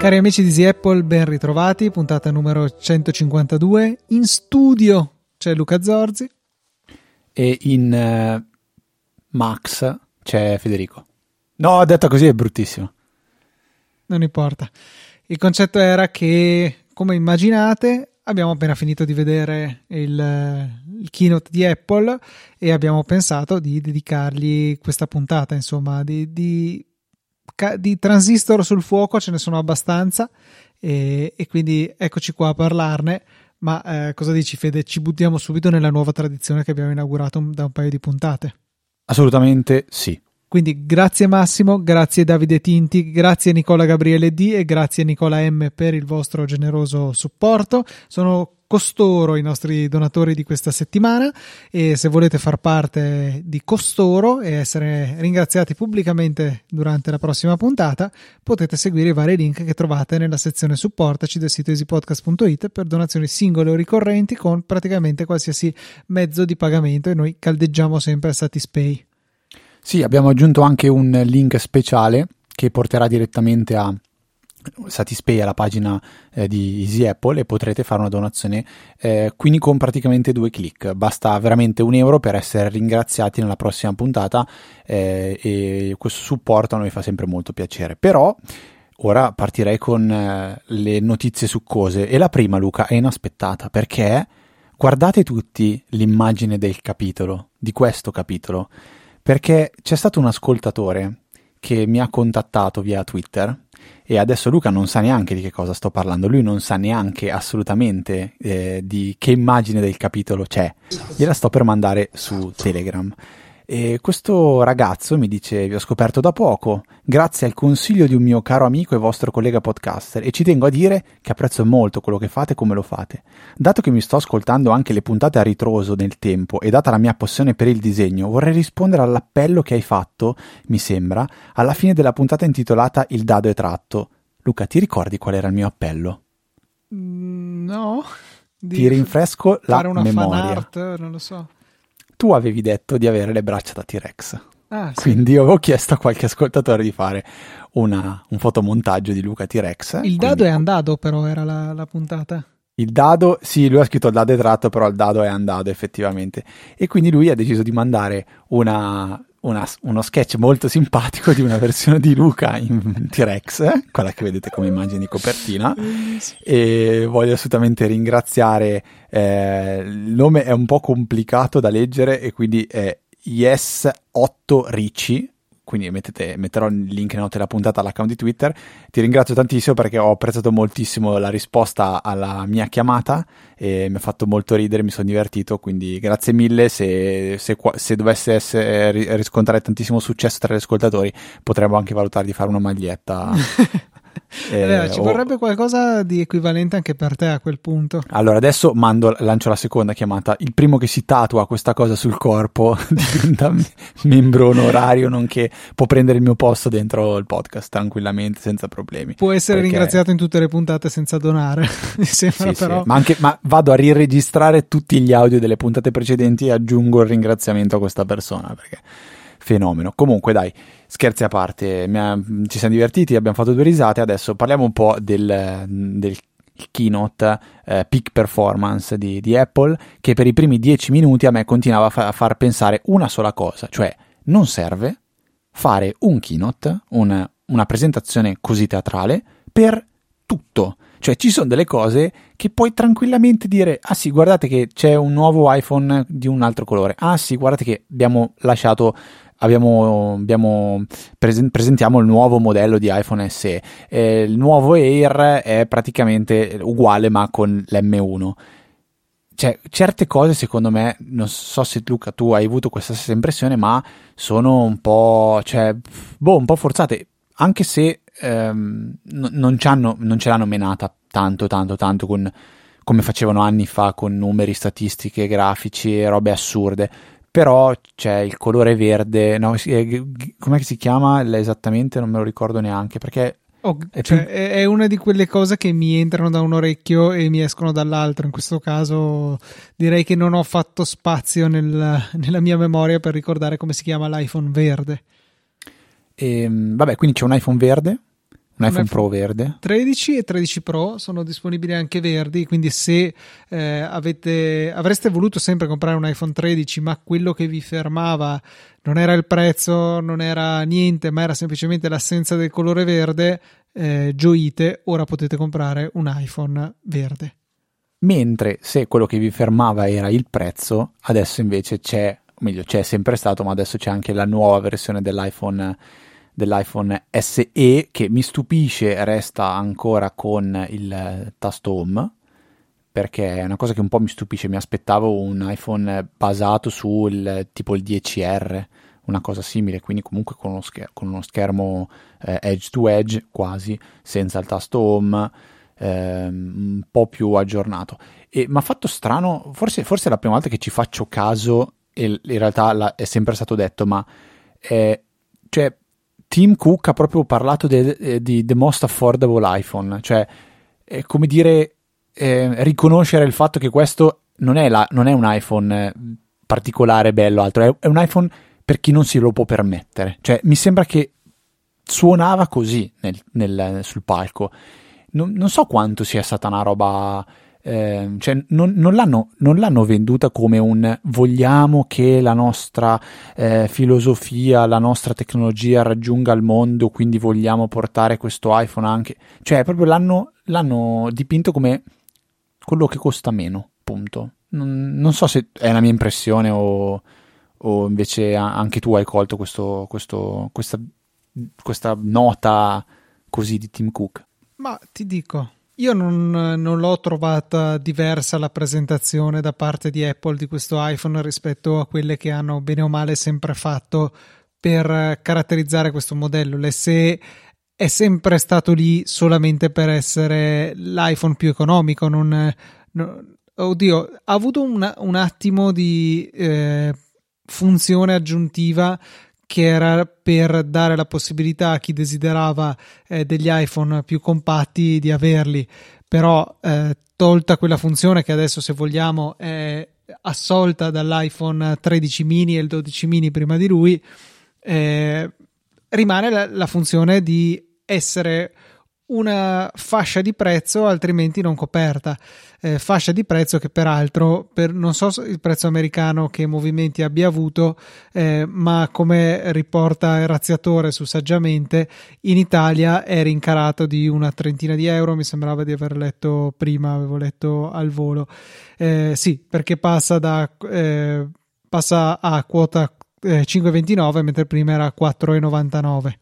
Cari amici di Easy Apple, ben ritrovati, puntata numero 152. In studio c'è Luca Zorzi. E in uh, Max c'è Federico. No, detto così è bruttissimo. Non importa. Il concetto era che, come immaginate, abbiamo appena finito di vedere il, il keynote di Apple e abbiamo pensato di dedicargli questa puntata, insomma, di, di di transistor sul fuoco ce ne sono abbastanza e, e quindi eccoci qua a parlarne. Ma eh, cosa dici Fede? Ci buttiamo subito nella nuova tradizione che abbiamo inaugurato da un paio di puntate. Assolutamente sì. Quindi grazie Massimo, grazie Davide Tinti, grazie Nicola Gabriele D e grazie Nicola M per il vostro generoso supporto. Sono costoro i nostri donatori di questa settimana e se volete far parte di costoro e essere ringraziati pubblicamente durante la prossima puntata potete seguire i vari link che trovate nella sezione supportaci del sito easypodcast.it per donazioni singole o ricorrenti con praticamente qualsiasi mezzo di pagamento e noi caldeggiamo sempre a Satispay. Sì, abbiamo aggiunto anche un link speciale che porterà direttamente a Satispay alla pagina eh, di Easy Apple e potrete fare una donazione eh, quindi con praticamente due clic basta veramente un euro per essere ringraziati nella prossima puntata eh, e questo supporto a noi fa sempre molto piacere. Però ora partirei con eh, le notizie succose. E la prima Luca è inaspettata perché guardate tutti l'immagine del capitolo di questo capitolo perché c'è stato un ascoltatore che mi ha contattato via Twitter e adesso Luca non sa neanche di che cosa sto parlando, lui non sa neanche assolutamente eh, di che immagine del capitolo c'è, gliela sto per mandare su Telegram. E questo ragazzo mi dice: Vi ho scoperto da poco, grazie al consiglio di un mio caro amico e vostro collega podcaster, e ci tengo a dire che apprezzo molto quello che fate e come lo fate. Dato che mi sto ascoltando anche le puntate a ritroso nel tempo e data la mia passione per il disegno, vorrei rispondere all'appello che hai fatto, mi sembra, alla fine della puntata intitolata Il dado è tratto. Luca, ti ricordi qual era il mio appello? Mm, no. Ti rinfresco la una memoria. Fan art, non lo so tu avevi detto di avere le braccia da T-Rex. Ah, sì. Quindi io avevo chiesto a qualche ascoltatore di fare una, un fotomontaggio di Luca T-Rex. Il dado quindi... è andato, però, era la, la, puntata. Il dado, sì, lui ha scritto il dado è tratto, però il dado è andato effettivamente. E quindi lui ha deciso di mandare una, una, uno sketch molto simpatico di una versione di Luca in T-Rex, quella che vedete come immagine di copertina. E voglio assolutamente ringraziare. Eh, il nome è un po' complicato da leggere e quindi è Yes 8 Ricci quindi mettete, metterò il link note della puntata all'account di Twitter. Ti ringrazio tantissimo perché ho apprezzato moltissimo la risposta alla mia chiamata e mi ha fatto molto ridere, mi sono divertito, quindi grazie mille. Se, se, se dovesse essere, riscontrare tantissimo successo tra gli ascoltatori, potremmo anche valutare di fare una maglietta Eh, allora, ci vorrebbe qualcosa di equivalente anche per te a quel punto. Allora, adesso mando, lancio la seconda chiamata. Il primo che si tatua questa cosa sul corpo diventa membro onorario, nonché può prendere il mio posto dentro il podcast tranquillamente, senza problemi. Può essere perché... ringraziato in tutte le puntate senza donare, mi sembra sì, però. Sì. Ma, anche, ma vado a riregistrare tutti gli audio delle puntate precedenti e aggiungo il ringraziamento a questa persona, perché fenomeno. Comunque, dai scherzi a parte, ci siamo divertiti, abbiamo fatto due risate, adesso parliamo un po' del, del keynote eh, peak performance di, di, Apple che per i primi dieci minuti a me continuava a, fa- a, far pensare una sola cosa, cioè non serve fare un keynote, una, una presentazione così teatrale per tutto. Cioè ci sono delle cose che puoi tranquillamente dire, ah sì, guardate che c'è un nuovo iPhone di un altro colore, ah sì, guardate che abbiamo lasciato abbiamo, abbiamo presen- presentiamo il nuovo modello di iPhone SE. Eh, il nuovo Air è praticamente uguale ma con l'M1. Cioè, certe cose secondo me, non so se Luca tu hai avuto questa stessa impressione, ma sono un po', cioè, boh, un po' forzate, anche se ehm, non, non, ce l'hanno menata tanto, tanto, tanto con, come facevano anni fa con numeri, statistiche, grafici e robe assurde però c'è il colore verde, no, che si chiama esattamente? Non me lo ricordo neanche perché Oh, è, cioè, più... è, una di quelle cose che mi entrano da un orecchio e mi escono dall'altro. In questo caso direi che non ho fatto spazio nel, nella mia memoria per ricordare come si chiama l'iPhone verde. E, ehm, vabbè, quindi c'è un iPhone verde un iPhone, Pro verde? 13 e 13 Pro sono disponibili anche verdi quindi se eh, avete, avreste voluto sempre comprare un iPhone 13 ma quello che vi fermava non era il prezzo non era niente ma era semplicemente l'assenza del colore verde eh, gioite ora potete comprare un iPhone verde. Mentre se quello che vi fermava era il prezzo adesso invece c'è meglio c'è sempre stato ma adesso c'è anche la nuova versione dell'iPhone dell'iPhone SE che mi stupisce resta ancora con il tasto home perché è una cosa che un po' mi stupisce, mi aspettavo un iPhone basato sul tipo il 10R, una cosa simile, quindi comunque con uno, scher- con uno schermo eh, edge to edge quasi, senza il tasto home, eh, un po' più aggiornato. E mi ha fatto strano, forse, forse, è la prima volta che ci faccio caso, e in realtà la, è sempre stato detto, ma eh, cioè, Tim Cook ha proprio parlato de, eh, di The Most Affordable iPhone, cioè è come dire eh, riconoscere il fatto che questo non è, la, non è un iPhone eh, particolare, bello, altro, è, è, un iPhone per chi non si lo può permettere. Cioè, mi sembra che suonava così nel, nel, sul palco. Non, non, so quanto sia stata una roba eh, cioè non, non, l'hanno, non, l'hanno, venduta come un vogliamo che la nostra eh, filosofia, la nostra tecnologia raggiunga il mondo, quindi vogliamo portare questo iPhone anche. Cioè, proprio l'hanno, l'hanno dipinto come quello che costa meno, punto. Non, non, so se è la mia impressione o, o invece anche tu hai colto questo, questo, questa, questa nota così di Tim Cook. Ma ti dico, io non, non, l'ho trovata diversa la presentazione da parte di Apple di questo iPhone rispetto a quelle che hanno bene o male sempre fatto per caratterizzare questo modello. L'SE è sempre stato lì solamente per essere l'iPhone più economico. Non, non, oddio, ha avuto una, un attimo di eh, funzione aggiuntiva che era per dare la possibilità a chi desiderava eh, degli iPhone più compatti di averli, però eh, tolta quella funzione che adesso se vogliamo è assolta dall'iPhone 13 mini e il 12 mini prima di lui, eh, rimane la, la funzione di essere una fascia di prezzo altrimenti non coperta. Eh, fascia di prezzo che peraltro per, non so il prezzo americano che movimenti abbia avuto, eh, ma come riporta il razziatore su saggiamente, in Italia è rincarato di una trentina di euro. Mi sembrava di aver letto prima, avevo letto al volo. Eh, sì, perché passa, da, eh, passa a quota 5,29 eh, mentre prima era 4,99.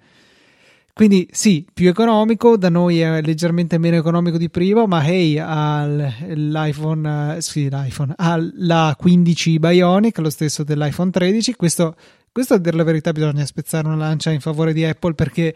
Quindi sì, più economico, da noi è leggermente meno economico di prima, ma hey, ha l'iPhone, eh, sì, l'iPhone, ha la 15 Bionic, lo stesso dell'iPhone 13, questo, questo a dire la verità bisogna spezzare una lancia in favore di Apple perché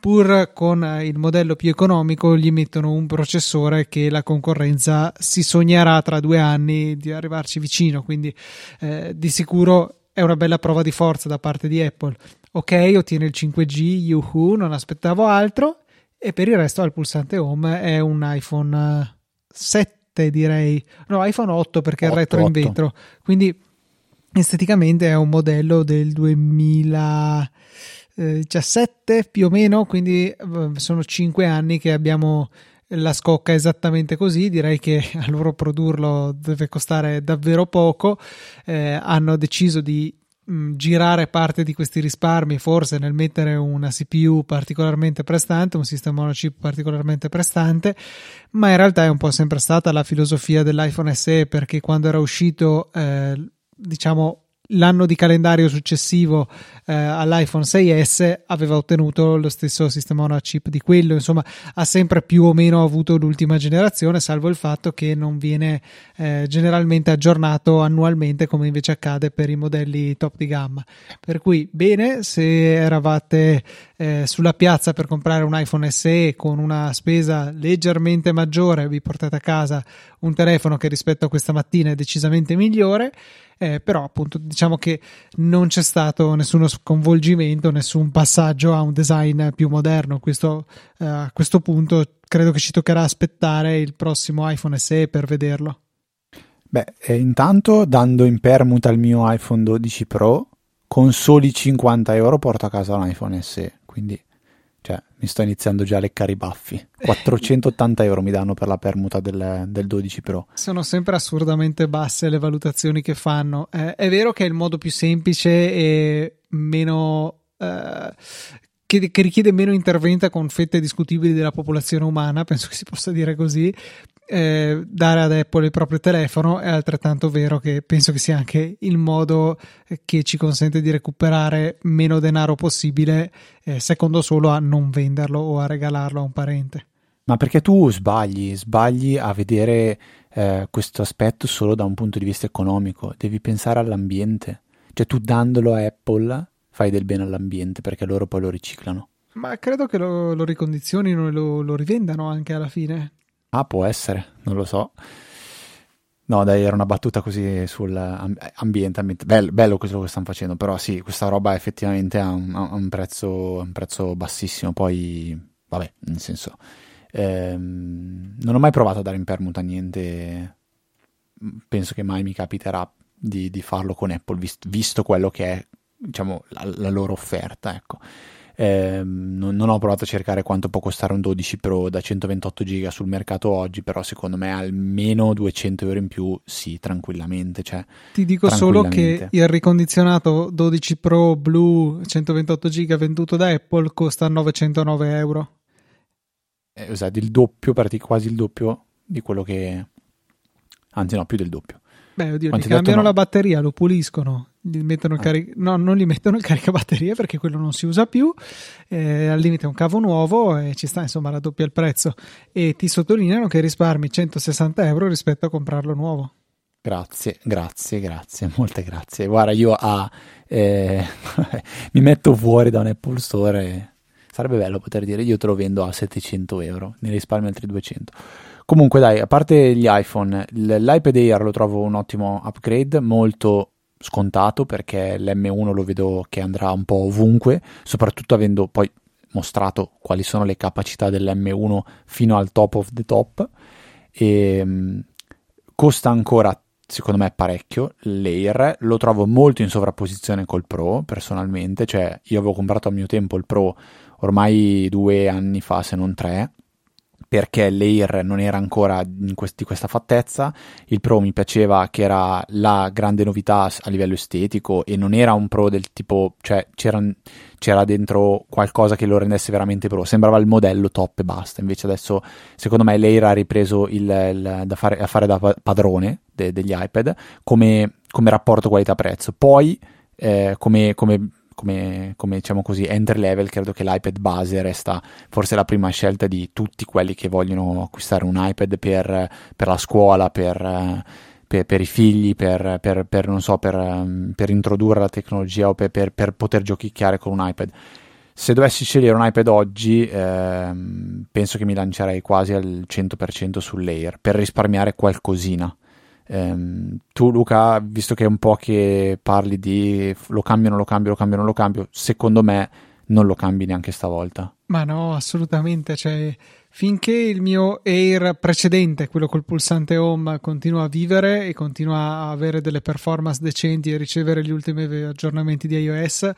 pur con il modello più economico gli mettono un processore che la concorrenza si sognerà tra due anni di arrivarci vicino, quindi eh, di sicuro è una bella prova di forza da parte di Apple ok, ottiene il 5G, yuhu, non aspettavo altro. E per il resto al pulsante home è un iPhone 7, direi. No, iPhone 8 perché 8, è retro 8. in vetro. Quindi esteticamente è un modello del 2017 più o meno, quindi eh, sono 5 anni che abbiamo la scocca esattamente così, direi che a loro produrlo deve costare davvero poco, eh, hanno deciso di girare parte di questi risparmi forse nel mettere una CPU particolarmente prestante, un sistema on chip particolarmente prestante, ma in realtà è un po' sempre stata la filosofia dell'iPhone SE perché quando era uscito eh, diciamo l'anno di calendario successivo eh, all'iPhone 6S aveva ottenuto lo stesso sistema on chip di quello, insomma ha sempre più o meno avuto l'ultima generazione, salvo il fatto che non viene eh, generalmente aggiornato annualmente come invece accade per i modelli top di gamma. Per cui bene, se eravate eh, sulla piazza per comprare un iPhone SE con una spesa leggermente maggiore, vi portate a casa un telefono che rispetto a questa mattina è decisamente migliore. Eh, però appunto diciamo che non c'è stato nessuno sconvolgimento, nessun passaggio a un design più moderno. Questo, eh, a questo punto credo che ci toccherà aspettare il prossimo iPhone SE per vederlo. Beh, eh, intanto dando in permuta il mio iPhone 12 Pro, con soli 50 euro porto a casa un iPhone SE, quindi cioè, mi sto iniziando già a leccare i baffi. 480 euro mi danno per la permuta del, del 12 Pro. Sono sempre assurdamente basse le valutazioni che fanno. Eh, è vero che è il modo più semplice e meno. Eh, che, che, richiede meno intervento con fette discutibili della popolazione umana, penso che si possa dire così, eh, dare ad Apple il proprio telefono è altrettanto vero che penso che sia anche il modo che ci consente di recuperare meno denaro possibile, eh, secondo solo a non venderlo o a regalarlo a un parente. Ma perché tu sbagli, sbagli a vedere eh, questo aspetto solo da un punto di vista economico, devi pensare all'ambiente. Cioè tu dandolo a Apple fai del bene all'ambiente perché loro poi lo riciclano. Ma credo che lo, lo ricondizionino e lo, lo rivendano anche alla fine. Ah, può essere, non lo so. No, dai, era una battuta così sull'ambiente. Ambiente. Bello, bello quello che stanno facendo, però sì, questa roba effettivamente ha un, ha un, prezzo, un prezzo, bassissimo. Poi, vabbè, nel senso, ehm, non ho mai provato a dare in permuta niente. Penso che mai mi capiterà di, di farlo con Apple, visto, visto quello che è, diciamo, la, la loro offerta, ecco. Eh, non, non, ho provato a cercare quanto può costare un 12 Pro da 128 giga sul mercato oggi, però secondo me almeno 200 euro in più, sì, tranquillamente. Cioè, Ti dico solo che il ricondizionato 12 Pro Blue 128 giga venduto da Apple costa 909 euro. Eh, esatto, il doppio, quasi il doppio di quello che... Anzi no, più del doppio. Beh, oddio, Quanti gli cambiano no? la batteria, lo puliscono, gli mettono ah. carica... no, non gli mettono il caricabatterie perché quello non si usa più, eh, al limite è un cavo nuovo e ci sta, insomma, raddoppia il prezzo. E ti sottolineano che risparmi 160 euro rispetto a comprarlo nuovo. Grazie, grazie, grazie, molte grazie. Guarda, io a, eh, mi metto fuori da un Apple Store sarebbe bello poter dire io te lo vendo a 700 euro, ne risparmio altri 200. Comunque dai, a parte gli iPhone, l'iPad Air lo trovo un ottimo upgrade, molto scontato perché l'M1 lo vedo che andrà un po' ovunque, soprattutto avendo poi mostrato quali sono le capacità dell'M1 fino al top of the top. E um, costa ancora secondo me parecchio. l'Air, lo trovo molto in sovrapposizione col Pro personalmente, cioè io avevo comprato a mio tempo il Pro ormai due anni fa se non tre perché l'Air non era ancora quest- di questa fattezza, il Pro mi piaceva che era la grande novità a livello estetico e non era un Pro del tipo, cioè c'era, c'era dentro qualcosa che lo rendesse veramente Pro, sembrava il modello top e basta, invece adesso secondo me l'Air ha ripreso il, il, da fare, a fare da padrone de- degli iPad come, come rapporto qualità-prezzo, poi eh, come, come come, come, diciamo così entry level credo che l'iPad base resta forse la prima scelta di tutti quelli che vogliono acquistare un iPad per, per la scuola, per, per, per, i figli, per, so, per, introdurre la tecnologia o per, poter giochicchiare con un iPad. Se dovessi scegliere un iPad oggi, ehm, penso che mi lancerei quasi al 100% sull'Air per risparmiare qualcosina. Ehm, tu Luca, visto che è un po' che parli di lo cambio, non lo cambio, lo cambio, non lo cambio, secondo me non lo cambi neanche stavolta. Ma no, assolutamente, cioè finché il mio Air precedente, quello col pulsante home, continua a vivere e continua a avere delle performance decenti e ricevere gli ultimi aggiornamenti di iOS,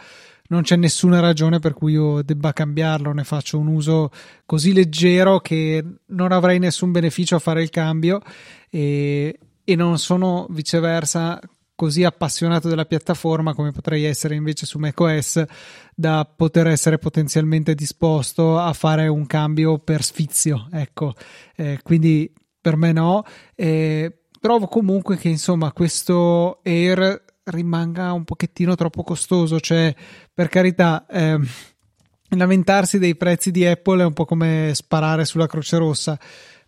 non c'è nessuna ragione per cui io debba cambiarlo, ne faccio un uso così leggero che non avrei nessun beneficio a fare il cambio e e non sono viceversa così appassionato della piattaforma come potrei essere invece su macOS da poter essere potenzialmente disposto a fare un cambio per sfizio ecco. Eh, quindi per me no. Eh, trovo comunque che insomma questo Air rimanga un pochettino troppo costoso. Cioè per carità eh, lamentarsi dei prezzi di Apple è un po' come sparare sulla Croce Rossa.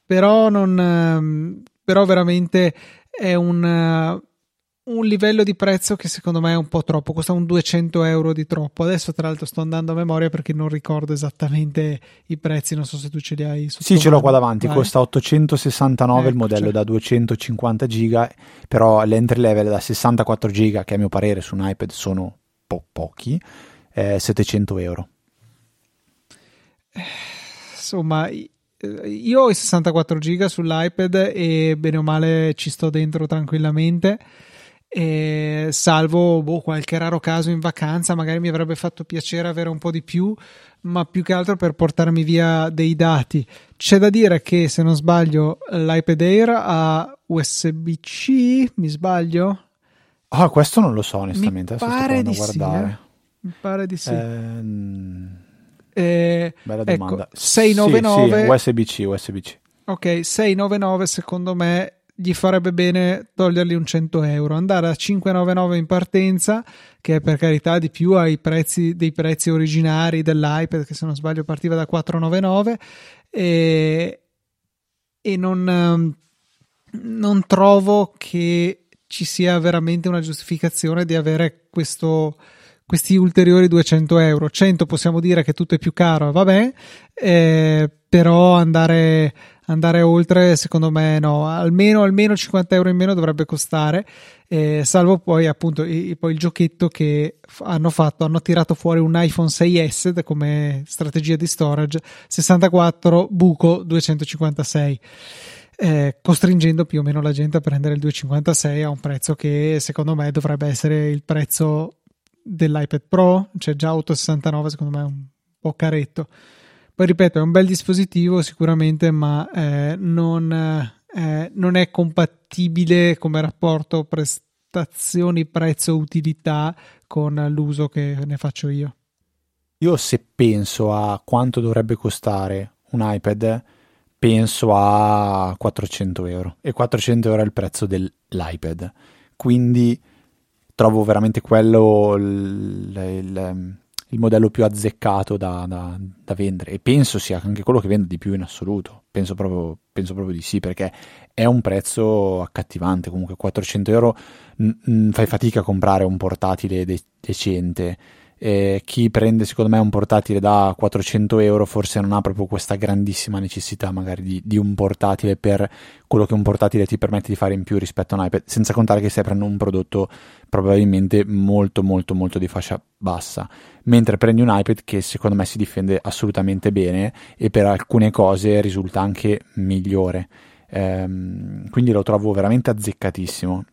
Però non ehm, però veramente è un un livello di prezzo che secondo me è un po' troppo, costa un 200 euro di troppo. Adesso, tra l'altro, sto andando a memoria perché non ricordo esattamente i prezzi. Non so se tu ce li hai. Sì, ce l'ho qua davanti. Vai. Costa 869 ecco, il modello cioè. da 250 giga, però l'entry level da 64 giga, che a mio parere su un iPad sono po- pochi, è 700 euro. Insomma, io ho i 64 giga sull'iPad e bene o male ci sto dentro tranquillamente e salvo boh, qualche raro caso in vacanza, magari mi avrebbe fatto piacere avere un po' di più, ma più che altro per portarmi via dei dati. C'è da dire che se non sbaglio l'iPad Air ha USB-C, mi sbaglio? Ah, questo non lo so onestamente, mi pare di Sì, eh? Mi pare di sì. Ehm... Eh, Bella ecco, domanda. 699 sì, sì, USB-C, USB-C. Ok, 699 secondo me gli farebbe bene togliergli un 100 euro, andare a 599 in partenza, che è per carità di più ai prezzi dei prezzi originari dell'iPad, che se non sbaglio partiva da 499, e, e non, ehm, non trovo che ci sia veramente una giustificazione di avere questo, questi ulteriori 200 euro. 100 possiamo dire che tutto è più caro, vabbè, eh, però andare andare oltre secondo me no almeno, almeno 50 euro in meno dovrebbe costare eh, salvo poi appunto i, poi il giochetto che hanno fatto hanno tirato fuori un iPhone 6S come strategia di storage 64 buco 256 eh, costringendo più o meno la gente a prendere il 256 a un prezzo che secondo me dovrebbe essere il prezzo dell'iPad Pro cioè già 869 secondo me è un po' caretto poi ripeto, è un bel dispositivo sicuramente, ma eh, non, eh, non, è compatibile come rapporto prestazioni, prezzo, utilità con l'uso che ne faccio io. Io se penso a quanto dovrebbe costare un iPad, penso a 400 euro e 400 euro è il prezzo dell'iPad. Quindi trovo veramente quello il, il, il modello più azzeccato da, da, da, vendere e penso sia anche quello che vende di più in assoluto. Penso proprio, penso proprio di sì, perché è un prezzo accattivante. Comunque 400 euro mh, mh, fai fatica a comprare un portatile de- decente eh, chi prende secondo me un portatile da 400 euro forse non ha proprio questa grandissima necessità magari di, di, un portatile per quello che un portatile ti permette di fare in più rispetto a un iPad senza contare che stai prendendo un prodotto probabilmente molto molto molto di fascia bassa. Mentre prendi un iPad che secondo me si difende assolutamente bene e per alcune cose risulta anche migliore. Ehm, quindi lo trovo veramente azzeccatissimo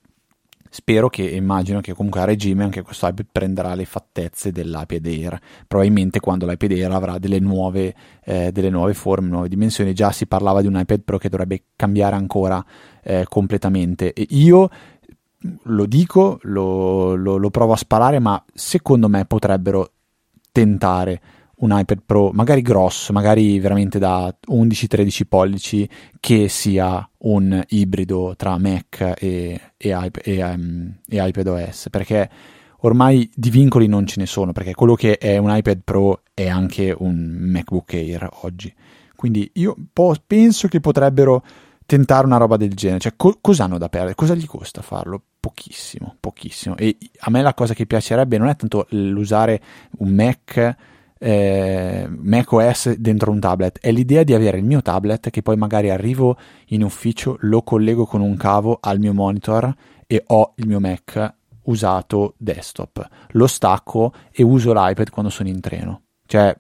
Spero che, immagino che comunque a regime anche questo iPad prenderà le fattezze dell'iPad Air, probabilmente quando l'iPad Air avrà delle nuove, eh, delle nuove forme, nuove dimensioni, già si parlava di un iPad Pro che dovrebbe cambiare ancora eh, completamente. E io lo dico, lo, lo, lo provo a sparare, ma secondo me potrebbero tentare un iPad Pro magari grosso, magari veramente da 11-13 pollici, che sia un ibrido tra Mac e, e, e, um, e iPadOS, perché ormai di vincoli non ce ne sono, perché quello che è un iPad Pro è anche un MacBook Air oggi. Quindi io po- penso che potrebbero tentare una roba del genere. Cioè, co- cosa hanno da perdere? Cosa gli costa farlo? Pochissimo, pochissimo. E a me la cosa che piacerebbe non è tanto l'usare un Mac eh, macOS dentro un tablet, è l'idea di avere il mio tablet che poi magari arrivo in ufficio, lo collego con un cavo al mio monitor e ho il mio Mac usato desktop, lo stacco e uso l'iPad quando sono in treno. Cioè,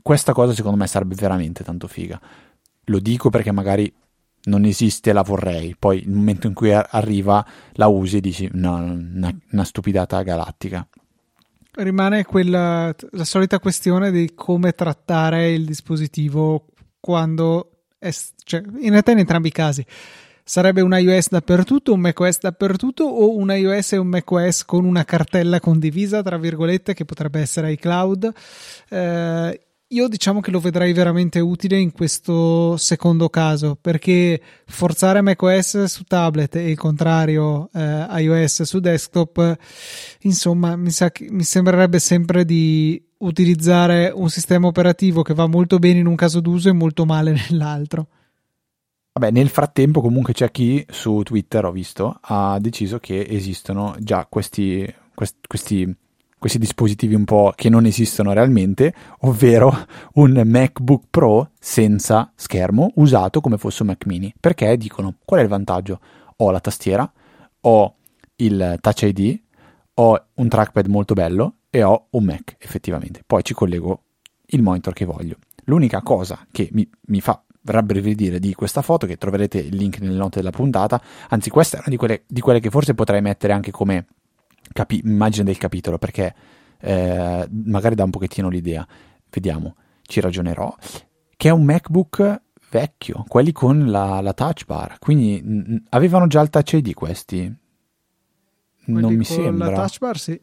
questa cosa secondo me sarebbe veramente tanto figa. Lo dico perché magari non esiste, la vorrei. Poi nel momento in cui arriva la usi e dici no, una, una stupidata galattica rimane quella, la solita questione di come trattare il dispositivo quando è, cioè, in realtà in entrambi i casi sarebbe un iOS dappertutto, un macOS dappertutto o un iOS e un macOS con una cartella condivisa, tra virgolette, che potrebbe essere iCloud. Eh, io diciamo che lo vedrei veramente utile in questo secondo caso perché forzare macOS su tablet e il contrario eh, iOS su desktop insomma mi, che, mi sembrerebbe sempre di utilizzare un sistema operativo che va molto bene in un caso d'uso e molto male nell'altro. Vabbè, nel frattempo comunque c'è chi su Twitter, ho visto, ha deciso che esistono già questi, questi, questi, dispositivi un po' che non esistono realmente, ovvero un MacBook Pro senza schermo usato come fosse un Mac mini. Perché dicono, qual è il vantaggio? Ho la tastiera, ho il Touch ID, ho un trackpad molto bello e ho un Mac effettivamente. Poi ci collego il monitor che voglio. L'unica cosa che mi, mi fa rabbrividire di questa foto, che troverete il link nelle note della puntata, anzi questa è una di quelle, di quelle che forse potrei mettere anche come capi- immagine del capitolo, perché eh, magari dà un pochettino l'idea. Vediamo, ci ragionerò. Che è un MacBook vecchio, quelli con la, la touch bar, quindi n- avevano già il touch ID questi. Quelli non mi con sembra. La touch bar, sì.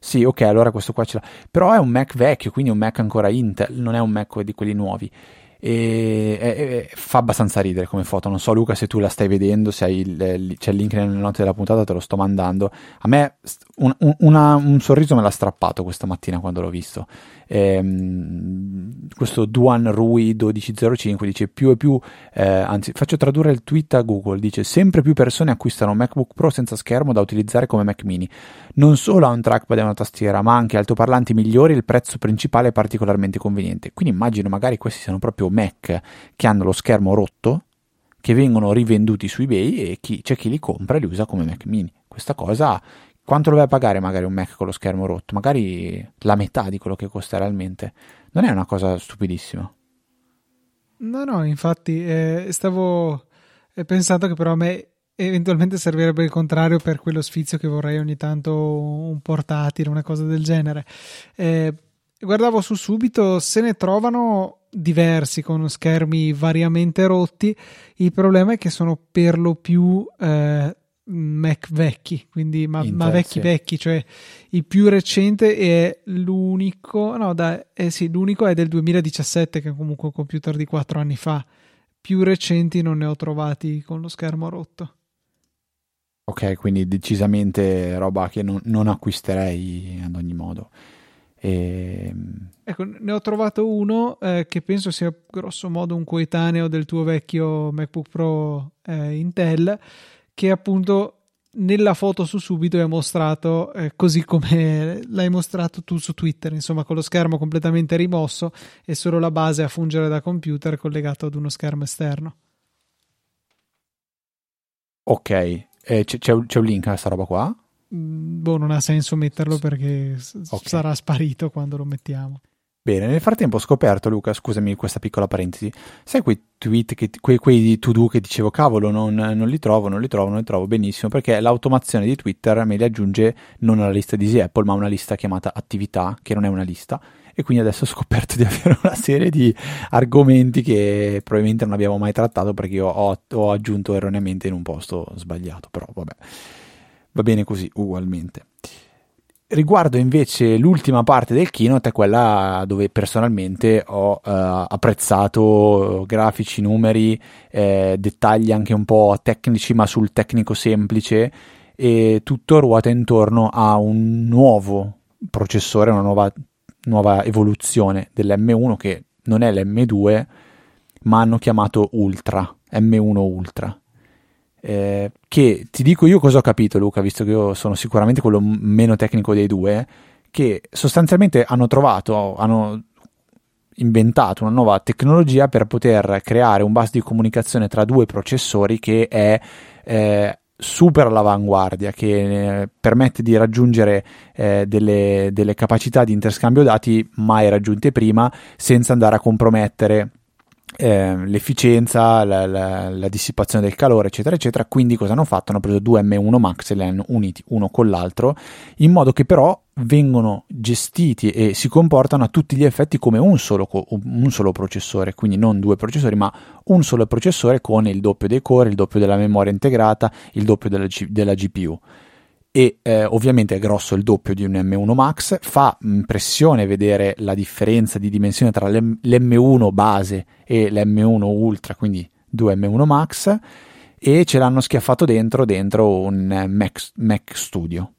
Sì, ok, allora questo qua ce l'ha. Però è un Mac vecchio, quindi un Mac ancora Intel, non è un Mac di quelli nuovi. E, e, e fa abbastanza ridere come foto. Non so, Luca, se tu la stai vedendo, se il, c'è il link nelle note della puntata, te lo sto mandando. A me un, un, una, un sorriso me l'ha strappato questa mattina quando l'ho visto ehm, questo Duan Rui 1205 dice più e più, eh, anzi faccio tradurre il tweet a Google, dice sempre più persone acquistano MacBook Pro senza schermo da utilizzare come Mac mini. Non solo ha un trackpad e una tastiera, ma anche altoparlanti migliori il prezzo principale è particolarmente conveniente. Quindi immagino magari questi siano proprio Mac che hanno lo schermo rotto, che vengono rivenduti su eBay e chi, c'è chi li compra e li usa come Mac mini. Questa cosa quanto lo vai a pagare magari un Mac con lo schermo rotto? Magari la metà di quello che costa realmente. Non è una cosa stupidissima. No, no, infatti eh, stavo eh, pensando che però a me eventualmente servirebbe il contrario per quello sfizio che vorrei ogni tanto un portatile, una cosa del genere. Eh, guardavo su subito, se ne trovano diversi con schermi variamente rotti. Il problema è che sono per lo più eh, Mac vecchi, quindi ma, Intel, ma vecchi sì. vecchi, cioè il più recente è l'unico, no, da, eh sì, l'unico è del 2017 che è comunque un computer di 4 anni fa. Più recenti non ne ho trovati con lo schermo rotto. Ok, quindi decisamente roba che non, non acquisterei ad ogni modo. E... Ehm, ecco, ne ho trovato uno eh, che penso sia grosso modo un coetaneo del tuo vecchio MacBook Pro eh, Intel che appunto nella foto su subito è mostrato eh, così come l'hai mostrato tu su Twitter, insomma con lo schermo completamente rimosso e solo la base a fungere da computer collegato ad uno schermo esterno. Ok, eh, c'è, c'è, un, c'è, un link a questa roba qua? Mm, boh, non ha senso metterlo perché okay. sarà sparito quando lo mettiamo. Bene, nel frattempo ho scoperto, Luca, scusami questa piccola parentesi, sai quei tweet, che, quei, quei to-do che dicevo, cavolo, non, non, li trovo, non li trovo, non li trovo, benissimo, perché l'automazione di Twitter me li aggiunge non alla lista di Easy Apple, ma una lista chiamata attività, che non è una lista, e quindi adesso ho scoperto di avere una serie di argomenti che probabilmente non abbiamo mai trattato perché io ho, ho aggiunto erroneamente in un posto sbagliato, però vabbè, va bene così ugualmente. Riguardo invece l'ultima parte del keynote è quella dove personalmente ho eh, apprezzato grafici, numeri, eh, dettagli anche un po' tecnici ma sul tecnico semplice e tutto ruota intorno a un nuovo processore, una nuova, nuova evoluzione dell'M1 che non è l'M2 ma hanno chiamato Ultra, M1 Ultra eh, che ti dico io cosa ho capito Luca, visto che io sono sicuramente quello meno tecnico dei due, che sostanzialmente hanno trovato, hanno inventato una nuova tecnologia per poter creare un bus di comunicazione tra due processori che è eh, super all'avanguardia, che eh, permette di raggiungere eh, delle, delle capacità di interscambio dati mai raggiunte prima senza andare a compromettere eh, l'efficienza, la, la, la, dissipazione del calore, eccetera, eccetera. Quindi cosa hanno fatto? Hanno preso due M1 Max e li hanno uniti uno con l'altro, in modo che però vengono gestiti e si comportano a tutti gli effetti come un solo, un solo processore, quindi non due processori, ma un solo processore con il doppio dei core, il doppio della memoria integrata, il doppio della, G- della GPU e eh, ovviamente è grosso il doppio di un M1 Max, fa impressione vedere la differenza di dimensione tra l'M1 base e l'M1 Ultra, quindi due M1 Max, e ce l'hanno schiaffato dentro, dentro un Mac, Mac Studio.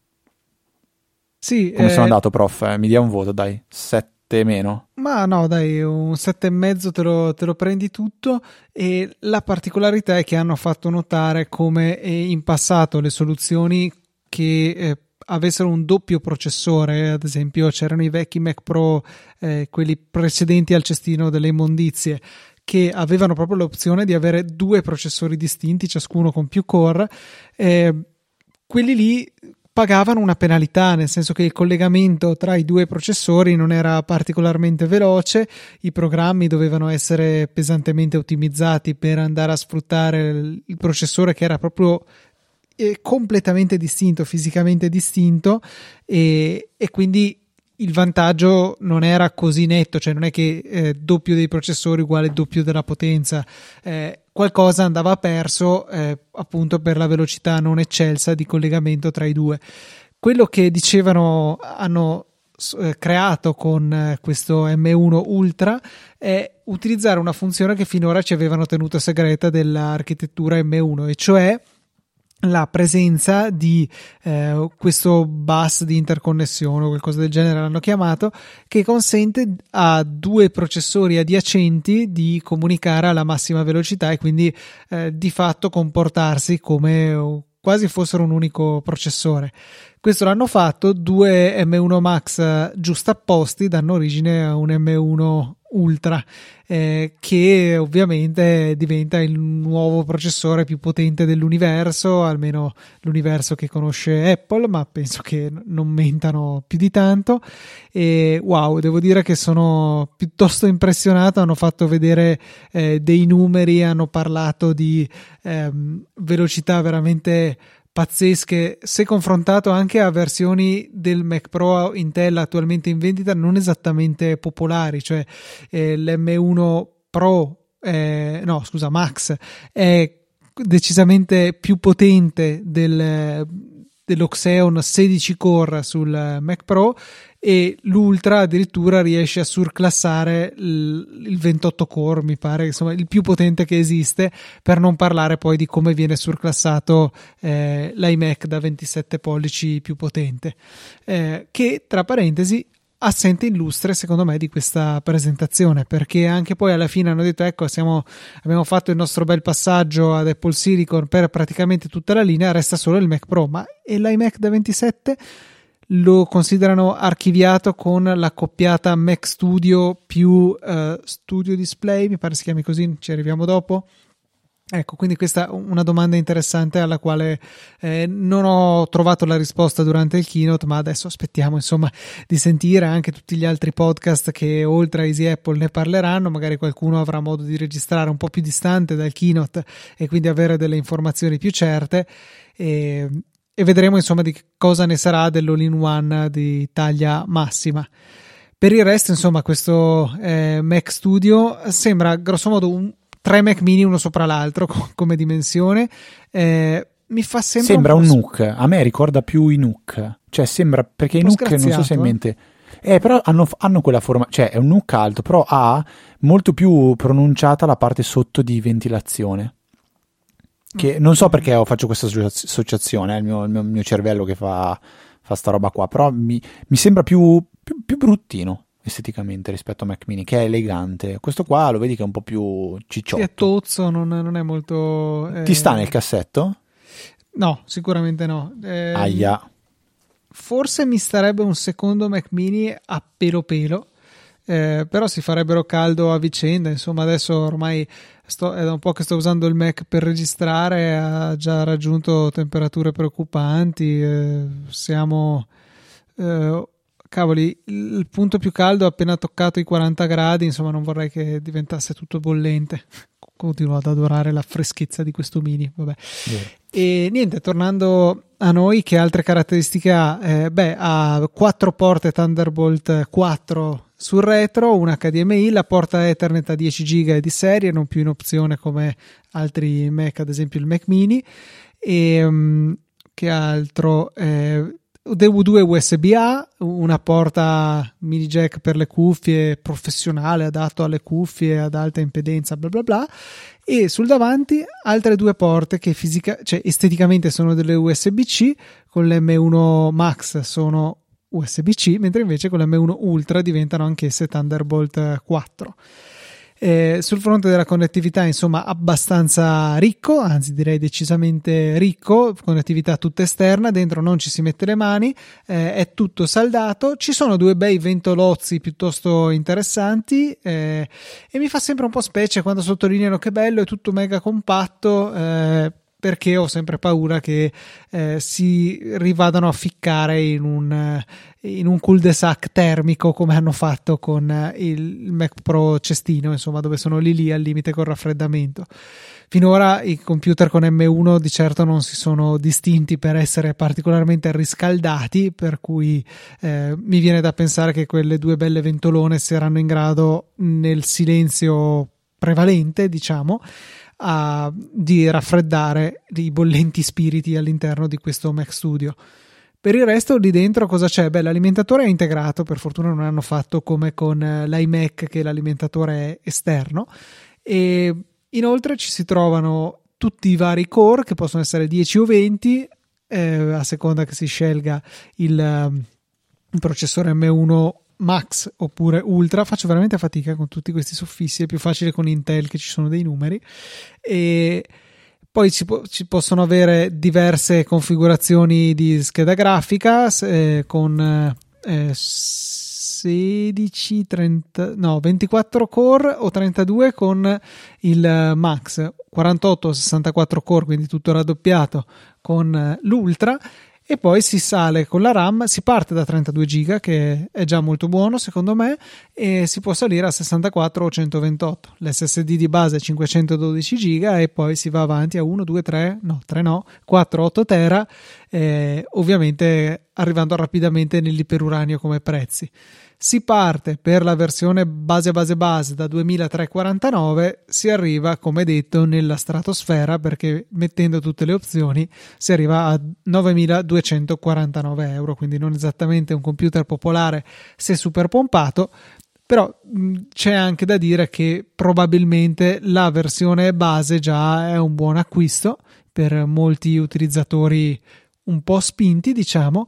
Sì, Come eh... sono andato, prof? Mi dia un voto, dai. 7 7 meno? Ma no, dai, un 7,5 te lo, te lo prendi tutto e la particolarità è che hanno fatto notare come in passato le soluzioni che eh, avessero un doppio processore, ad esempio c'erano i vecchi Mac Pro, eh, quelli precedenti al cestino delle immondizie, che avevano proprio l'opzione di avere due processori distinti, ciascuno con più core. Eh, quelli lì pagavano una penalità, nel senso che il collegamento tra i due processori non era particolarmente veloce, i programmi dovevano essere pesantemente ottimizzati per andare a sfruttare il processore che era proprio eh, completamente distinto, fisicamente distinto e, e quindi il vantaggio non era così netto, cioè non è che eh, doppio dei processori uguale doppio della potenza, eh, qualcosa andava perso eh, appunto per la velocità non eccelsa di collegamento tra i due. Quello che dicevano hanno eh, creato con eh, questo M1 Ultra è utilizzare una funzione che finora ci avevano tenuto segreta dell'architettura M1 e cioè la presenza di eh, questo bus di interconnessione o qualcosa del genere l'hanno chiamato che consente a due processori adiacenti di comunicare alla massima velocità e quindi eh, di fatto comportarsi come quasi fossero un unico processore. Questo l'hanno fatto, due M1 Max giustapposti danno origine a un M1 Ultra, eh, che ovviamente diventa il nuovo processore più potente dell'universo, almeno l'universo che conosce Apple, ma penso che non mentano più di tanto. E wow, devo dire che sono piuttosto impressionato. Hanno fatto vedere eh, dei numeri, hanno parlato di ehm, velocità veramente pazzesche. Se confrontato anche a versioni del Mac Pro Intel attualmente in vendita non esattamente popolari, cioè eh, l'M1 Pro, eh, no scusa Max, è decisamente più potente del, dello Xeon 16 core sul Mac Pro e l'Ultra addirittura riesce a surclassare il 28 core, mi pare, insomma, il più potente che esiste, per non parlare poi di come viene surclassato eh, l'iMac da 27 pollici più potente, eh, che tra parentesi assente illustre secondo me di questa presentazione perché anche poi alla fine hanno detto ecco siamo, abbiamo fatto il nostro bel passaggio ad Apple Silicon per praticamente tutta la linea resta solo il Mac Pro. Ma e l'iMac da 27 lo considerano archiviato con l'accoppiata Mac Studio più uh, Studio Display, mi pare si chiami così, ci arriviamo dopo. Ecco, quindi questa è una domanda interessante alla quale eh, non ho trovato la risposta durante il keynote, ma adesso aspettiamo insomma di sentire anche tutti gli altri podcast che oltre a Easy Apple ne parleranno, magari qualcuno avrà modo di registrare un po' più distante dal keynote e quindi avere delle informazioni più certe. E, e vedremo insomma di cosa ne sarà dell'all-in-one di taglia massima. Per il resto, insomma, questo eh, Mac Studio sembra grossomodo un, tre Mac mini uno sopra l'altro come dimensione. Eh, mi fa sempre sembra un, un NUC. A me ricorda più i NUC. Cioè, sembra perché i NUC non so se in mente. Eh, però hanno, hanno, quella forma, cioè è un NUC alto, però ha molto più pronunciata la parte sotto di ventilazione. Che non so perché faccio questa associazione, è il mio, il mio, il mio cervello che fa, fa sta roba qua, però mi, mi sembra più, più, più, bruttino esteticamente rispetto a Mac Mini, che è elegante. Questo qua lo vedi che è un po' più cicciotto. Sì, è tozzo, non, non è molto... Eh... Ti sta nel cassetto? No, sicuramente no. Eh, Aia. Forse mi starebbe un secondo Mac Mini a pelo pelo, eh, però si farebbero caldo a vicenda, insomma adesso ormai sto, è da un po' che sto usando il Mac per registrare, ha già raggiunto temperature preoccupanti, eh, siamo... Eh, cavoli, il punto più caldo ha appena toccato i 40 gradi, insomma non vorrei che diventasse tutto bollente. Continuo ad adorare la freschezza di questo mini, vabbè. Yeah. E niente, tornando a noi, che altre caratteristiche ha? Eh, beh, ha quattro porte Thunderbolt 4 sul retro, un HDMI, la porta Ethernet a 10 GB di serie, non più in opzione come altri Mac, ad esempio il Mac Mini. E um, che altro? Eh, DV2 USB-A, una porta mini jack per le cuffie professionale adatto alle cuffie ad alta impedenza, bla bla bla, e sul davanti altre due porte che fisica, cioè esteticamente sono delle USB-C, con l'M1 Max sono USB-C, mentre invece con l'M1 Ultra diventano anch'esse Thunderbolt 4. Eh, sul fronte della connettività, insomma, abbastanza ricco, anzi direi decisamente ricco, connettività tutta esterna, dentro non ci si mette le mani, eh, è tutto saldato, ci sono due bei ventolozzi piuttosto interessanti eh, e mi fa sempre un po' specie quando sottolineano che bello, è tutto mega compatto eh, perché ho sempre paura che eh, si rivadano a ficcare in un, in un cul-de-sac termico come hanno fatto con eh, il Mac Pro cestino, insomma, dove sono lì lì al limite col raffreddamento. Finora i computer con M1 di certo non si sono distinti per essere particolarmente riscaldati, per cui eh, mi viene da pensare che quelle due belle ventolone saranno in grado nel silenzio prevalente, diciamo, a, di raffreddare i bollenti spiriti all'interno di questo Mac Studio. Per il resto lì dentro cosa c'è? Beh, l'alimentatore è integrato, per fortuna non hanno fatto come con eh, l'iMac che l'alimentatore è esterno e inoltre ci si trovano tutti i vari core che possono essere 10 o 20 eh, a seconda che si scelga il, um, il processore M1 Max oppure Ultra faccio veramente fatica con tutti questi suffissi è più facile con Intel che ci sono dei numeri. E poi ci, po- ci possono avere diverse configurazioni di scheda grafica eh, con eh, 16 30 no 24 core o 32 con il Max 48 o 64 core quindi tutto raddoppiato con l'Ultra e poi si sale con la RAM, si parte da 32 GB che è già molto buono secondo me e si può salire a 64 o 128. L'SSD di base è 512 GB e poi si va avanti a 1, 2, 3, no 3 no, 4, 8 tera, eh, ovviamente arrivando rapidamente nell'iperuranio come prezzi. Si parte per la versione base base base da 2349, si arriva come detto nella stratosfera perché mettendo tutte le opzioni si arriva a 9249 euro, quindi non esattamente un computer popolare se super pompato, però c'è anche da dire che probabilmente la versione base già è un buon acquisto per molti utilizzatori un po' spinti, diciamo,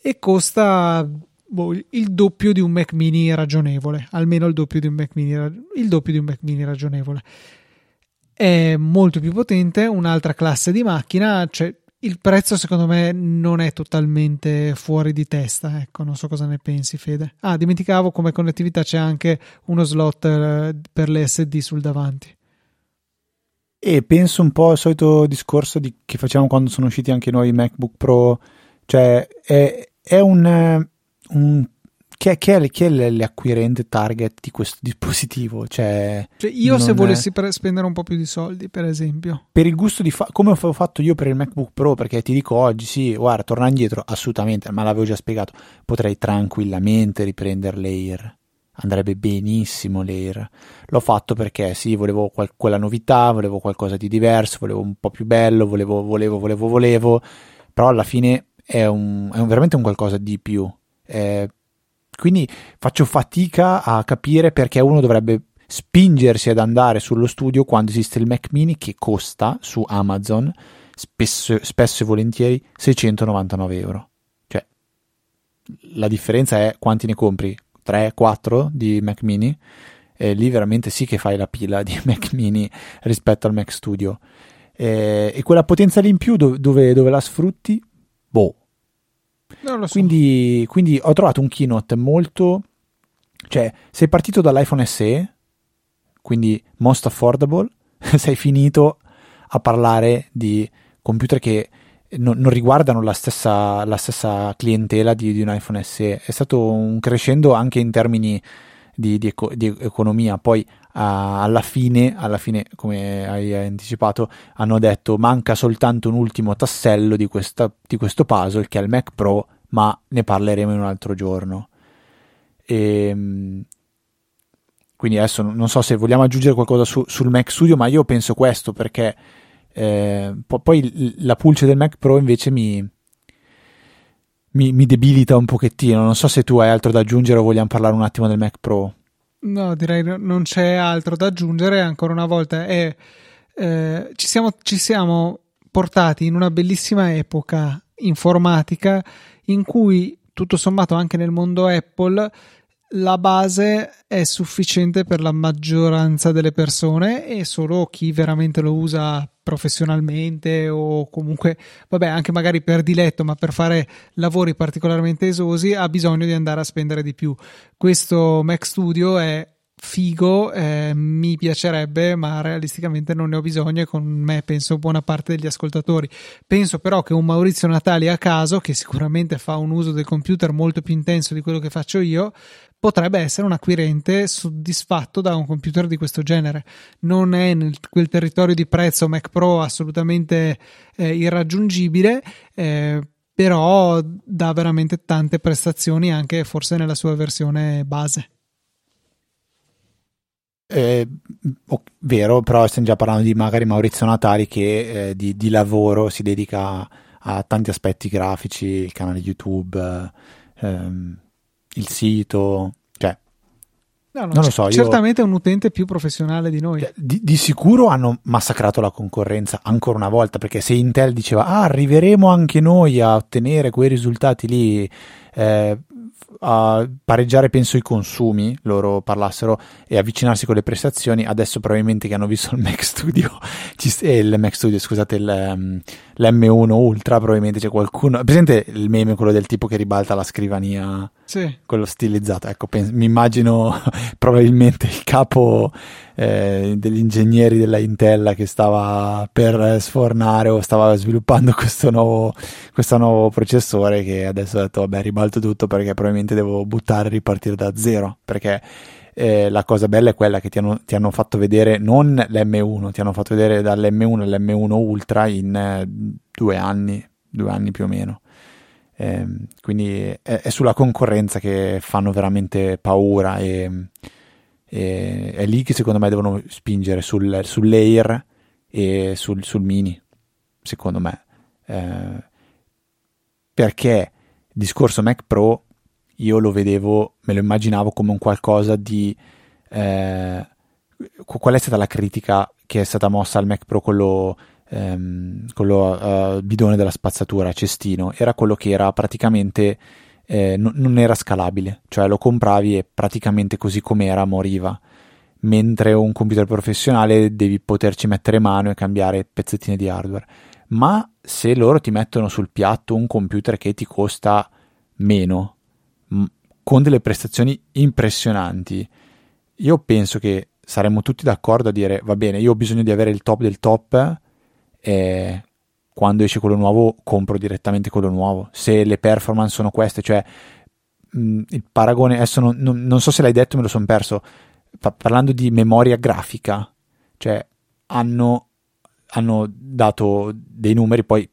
e costa boh, il doppio di un Mac mini ragionevole, almeno il doppio di un Mac mini, il doppio di un Mac mini ragionevole. È molto più potente, un'altra classe di macchina, cioè il prezzo secondo me non è totalmente fuori di testa, ecco, non so cosa ne pensi Fede. Ah, dimenticavo come connettività c'è anche uno slot eh, per le SD sul davanti. E penso un po' al solito discorso di, che facciamo quando sono usciti anche noi MacBook Pro, cioè è, è un un, chi, è, chi, è, chi è l'acquirente target di questo dispositivo? Cioè, cioè io se volessi è... spendere un po' più di soldi, per esempio. Per il gusto di fare, come ho fatto io per il MacBook Pro, perché ti dico oggi, sì, guarda, tornare indietro, assolutamente, ma l'avevo già spiegato, potrei tranquillamente riprendere l'Air. Andrebbe benissimo l'Air. L'ho fatto perché sì, volevo qual- quella novità, volevo qualcosa di diverso, volevo un po' più bello, volevo, volevo, volevo, volevo, però alla fine è, un, è un, veramente un qualcosa di più eh, quindi faccio fatica a capire perché uno dovrebbe spingersi ad andare sullo studio quando esiste il Mac mini che costa su Amazon spesso, spesso e volentieri 699 euro. Cioè, la differenza è quanti ne compri? 3, 4 di Mac mini? E lì veramente sì che fai la pila di Mac mini rispetto al Mac Studio. E, e quella potenza lì in più dove, dove, dove la sfrutti? Boh, non lo so. Quindi, quindi ho trovato un keynote molto... Cioè, sei partito dall'iPhone SE, quindi most affordable, sei finito a parlare di computer che non, non riguardano la stessa, la stessa clientela di, di, un iPhone SE. È stato un crescendo anche in termini di, di, eco, di economia. Poi uh, alla, fine, alla fine, come hai anticipato, hanno detto manca soltanto un ultimo tassello di, questa, di questo puzzle che è il Mac Pro, ma ne parleremo in un altro giorno. E, ehm, quindi adesso non so se vogliamo aggiungere qualcosa su, sul Mac Studio, ma io penso questo perché eh, po- poi la pulce del Mac Pro invece mi, mi, mi, debilita un pochettino. Non so se tu hai altro da aggiungere o vogliamo parlare un attimo del Mac Pro. No, direi non c'è altro da aggiungere. Ancora una volta è, eh, ci, siamo, ci siamo portati in una bellissima epoca informatica in cui tutto sommato anche nel mondo Apple la base è sufficiente per la maggioranza delle persone e solo chi veramente lo usa professionalmente o comunque, vabbè, anche magari per diletto, ma per fare lavori particolarmente esosi ha bisogno di andare a spendere di più. Questo Mac Studio è figo, eh, mi piacerebbe, ma realisticamente non ne ho bisogno e con me penso buona parte degli ascoltatori. Penso però che un Maurizio Natali a caso, che sicuramente fa un uso del computer molto più intenso di quello che faccio io, potrebbe essere un acquirente soddisfatto da un computer di questo genere. Non è in quel territorio di prezzo Mac Pro assolutamente eh, irraggiungibile, eh, però dà veramente tante prestazioni anche forse nella sua versione base. Eh, vero, però stiamo già parlando di magari Maurizio Natali che eh, di, di, lavoro si dedica a, tanti aspetti grafici, il canale YouTube, ehm, il sito, cioè no, non, non lo so. Certamente io, è un utente più professionale di noi. Di, di, sicuro hanno massacrato la concorrenza ancora una volta perché se Intel diceva ah, arriveremo anche noi a ottenere quei risultati lì. Eh, a pareggiare penso i consumi loro parlassero e avvicinarsi con le prestazioni. Adesso probabilmente che hanno visto il Mac Studio eh, il Mac Studio scusate il, um, l'M1 Ultra probabilmente c'è qualcuno. Presente il meme quello del tipo che ribalta la scrivania? Sì. quello stilizzato. Ecco pens- mi immagino probabilmente il capo eh, degli ingegneri della Intella che stava per sfornare o stava sviluppando questo nuovo, questo nuovo processore che adesso ha detto vabbè ribalto tutto perché probabilmente devo buttare e ripartire da zero. Perché eh, la cosa bella è quella che ti hanno, ti hanno, fatto vedere non l'M1, ti hanno fatto vedere dall'M1 all'M1 Ultra in eh, due anni, due anni più o meno. Eh, quindi è, è, sulla concorrenza che fanno veramente paura e, e, è lì che secondo me devono spingere sul, sull'Air e sul, sul, Mini, secondo me. Eh, perché discorso Mac Pro io lo vedevo, me lo immaginavo come un qualcosa di... Eh, qual è stata la critica che è stata mossa al Mac Pro, quello, ehm, quello uh, bidone della spazzatura, cestino? Era quello che era praticamente... Eh, non, non era scalabile, cioè lo compravi e praticamente così com'era moriva mentre un computer professionale devi poterci mettere mano e cambiare pezzettini di hardware. Ma se loro ti mettono sul piatto un computer che ti costa meno, con delle prestazioni impressionanti, io penso che saremmo tutti d'accordo a dire va bene, io ho bisogno di avere il top del top e quando esce quello nuovo compro direttamente quello nuovo. Se le performance sono queste, cioè mh, il paragone, adesso non, non, non, so se l'hai detto, me lo sono perso, pa- parlando di memoria grafica, cioè hanno, hanno dato dei numeri, poi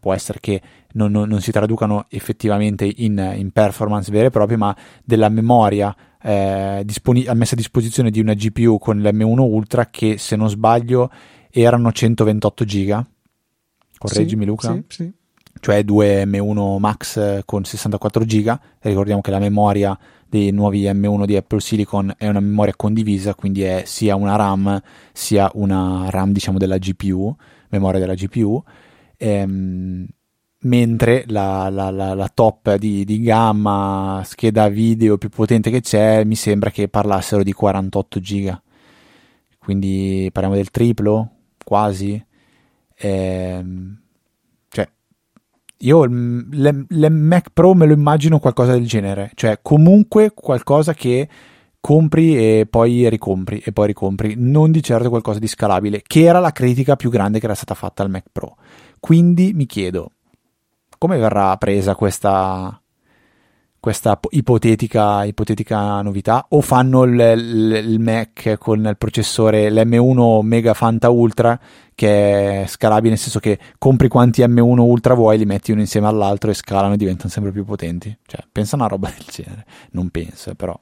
può essere che non, non, non si traducano effettivamente in, in, performance vere e proprie, ma della memoria eh, disponi- messa a disposizione di una GPU con l'M1 Ultra che se non sbaglio erano 128 giga. Correggimi sì, Luca. Sì, sì. Cioè due M1 Max con 64 giga. Ricordiamo che la memoria dei nuovi M1 di Apple Silicon è una memoria condivisa, quindi è sia una RAM sia una RAM diciamo della GPU, memoria della GPU. Ehm, mentre la, la, la, la top di, di, gamma scheda video più potente che c'è mi sembra che parlassero di 48 giga. Quindi parliamo del triplo quasi. Ehm, cioè io le, le Mac Pro me lo immagino qualcosa del genere. Cioè comunque qualcosa che compri e poi ricompri e poi ricompri. Non di certo qualcosa di scalabile che era la critica più grande che era stata fatta al Mac Pro. Quindi mi chiedo come verrà presa questa, questa ipotetica, ipotetica, novità? O fanno il, il, il, Mac con il processore l'M1 Mega Fanta Ultra che è scalabile nel senso che compri quanti M1 Ultra vuoi li metti uno insieme all'altro e scalano e diventano sempre più potenti? Cioè pensa a una roba del genere. Non penso però.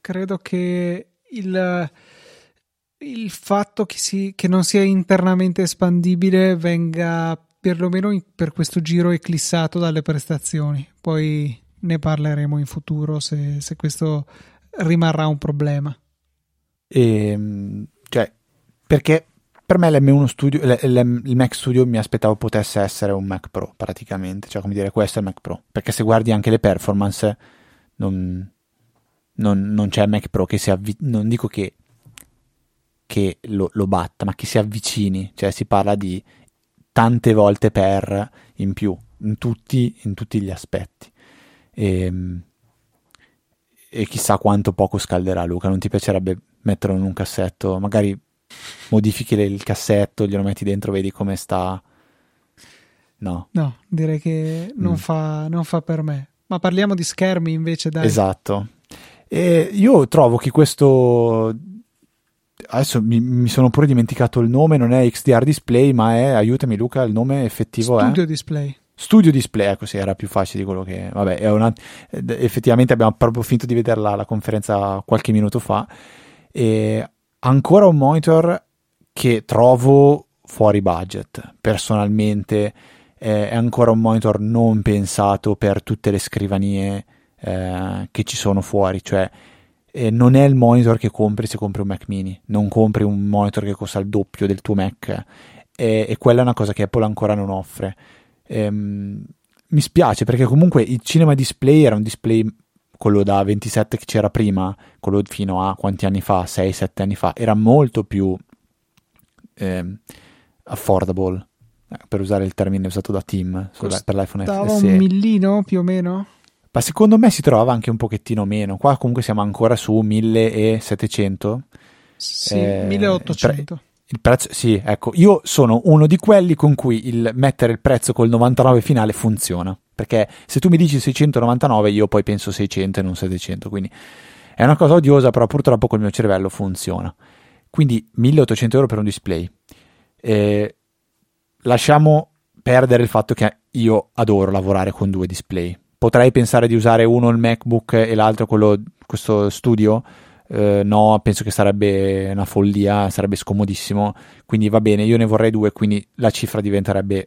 Credo che il il fatto che, si, che non sia internamente espandibile venga perlomeno in, per questo giro eclissato dalle prestazioni. Poi ne parleremo in futuro se, se questo rimarrà un problema. E, ehm, cioè, perché per me l'M1 Studio, il Mac Studio mi aspettavo potesse essere un Mac Pro praticamente, cioè come dire questo è il Mac Pro, perché se guardi anche le performance non, non, non c'è Mac Pro che si avvicini, non dico che, che lo, lo, batta, ma che si avvicini, cioè si parla di tante volte per in più, in tutti, in tutti gli aspetti. E, ehm, e chissà quanto poco scalderà Luca, non ti piacerebbe metterlo in un cassetto, magari modifichi il cassetto, glielo metti dentro, vedi come sta. No. No, direi che non, mm. fa, non fa per me. Ma parliamo di schermi invece, dai. Esatto. E io trovo che questo. Adesso mi, mi, sono pure dimenticato il nome, non è XDR Display, ma è, aiutami Luca, il nome effettivo Studio è... Studio Display. Studio Display, ecco sì, era più facile di quello che... Vabbè, è una... effettivamente abbiamo proprio finito di vederla la conferenza qualche minuto fa. E ancora un monitor che trovo fuori budget. Personalmente eh, è ancora un monitor non pensato per tutte le scrivanie eh, che ci sono fuori, cioè eh, non è il monitor che compri se compri un Mac mini, non compri un monitor che costa il doppio del tuo Mac e quella è una cosa che Apple ancora non offre. Ehm, mi spiace perché comunque il cinema display era un display quello da 27 che c'era prima, quello fino a quanti anni fa, 6-7 anni fa, era molto più eh, affordable, eh, per usare il termine usato da Tim sulla, per l'iPhone SE. un millino più o meno? Ma secondo me si trovava anche un pochettino meno. Qua comunque siamo ancora su 1700. Sì, eh, 1800. Il prezzo, sì, ecco, io sono uno di quelli con cui il mettere il prezzo col 99 finale funziona. Perché se tu mi dici 699, io poi penso 600 e non 700. Quindi è una cosa odiosa, però purtroppo col mio cervello funziona. Quindi 1800 euro per un display. Eh, lasciamo perdere il fatto che io adoro lavorare con due display. Potrei pensare di usare uno il MacBook e l'altro quello, questo studio. Eh, no, penso che sarebbe una follia, sarebbe scomodissimo. Quindi va bene, io ne vorrei due, quindi la cifra diventerebbe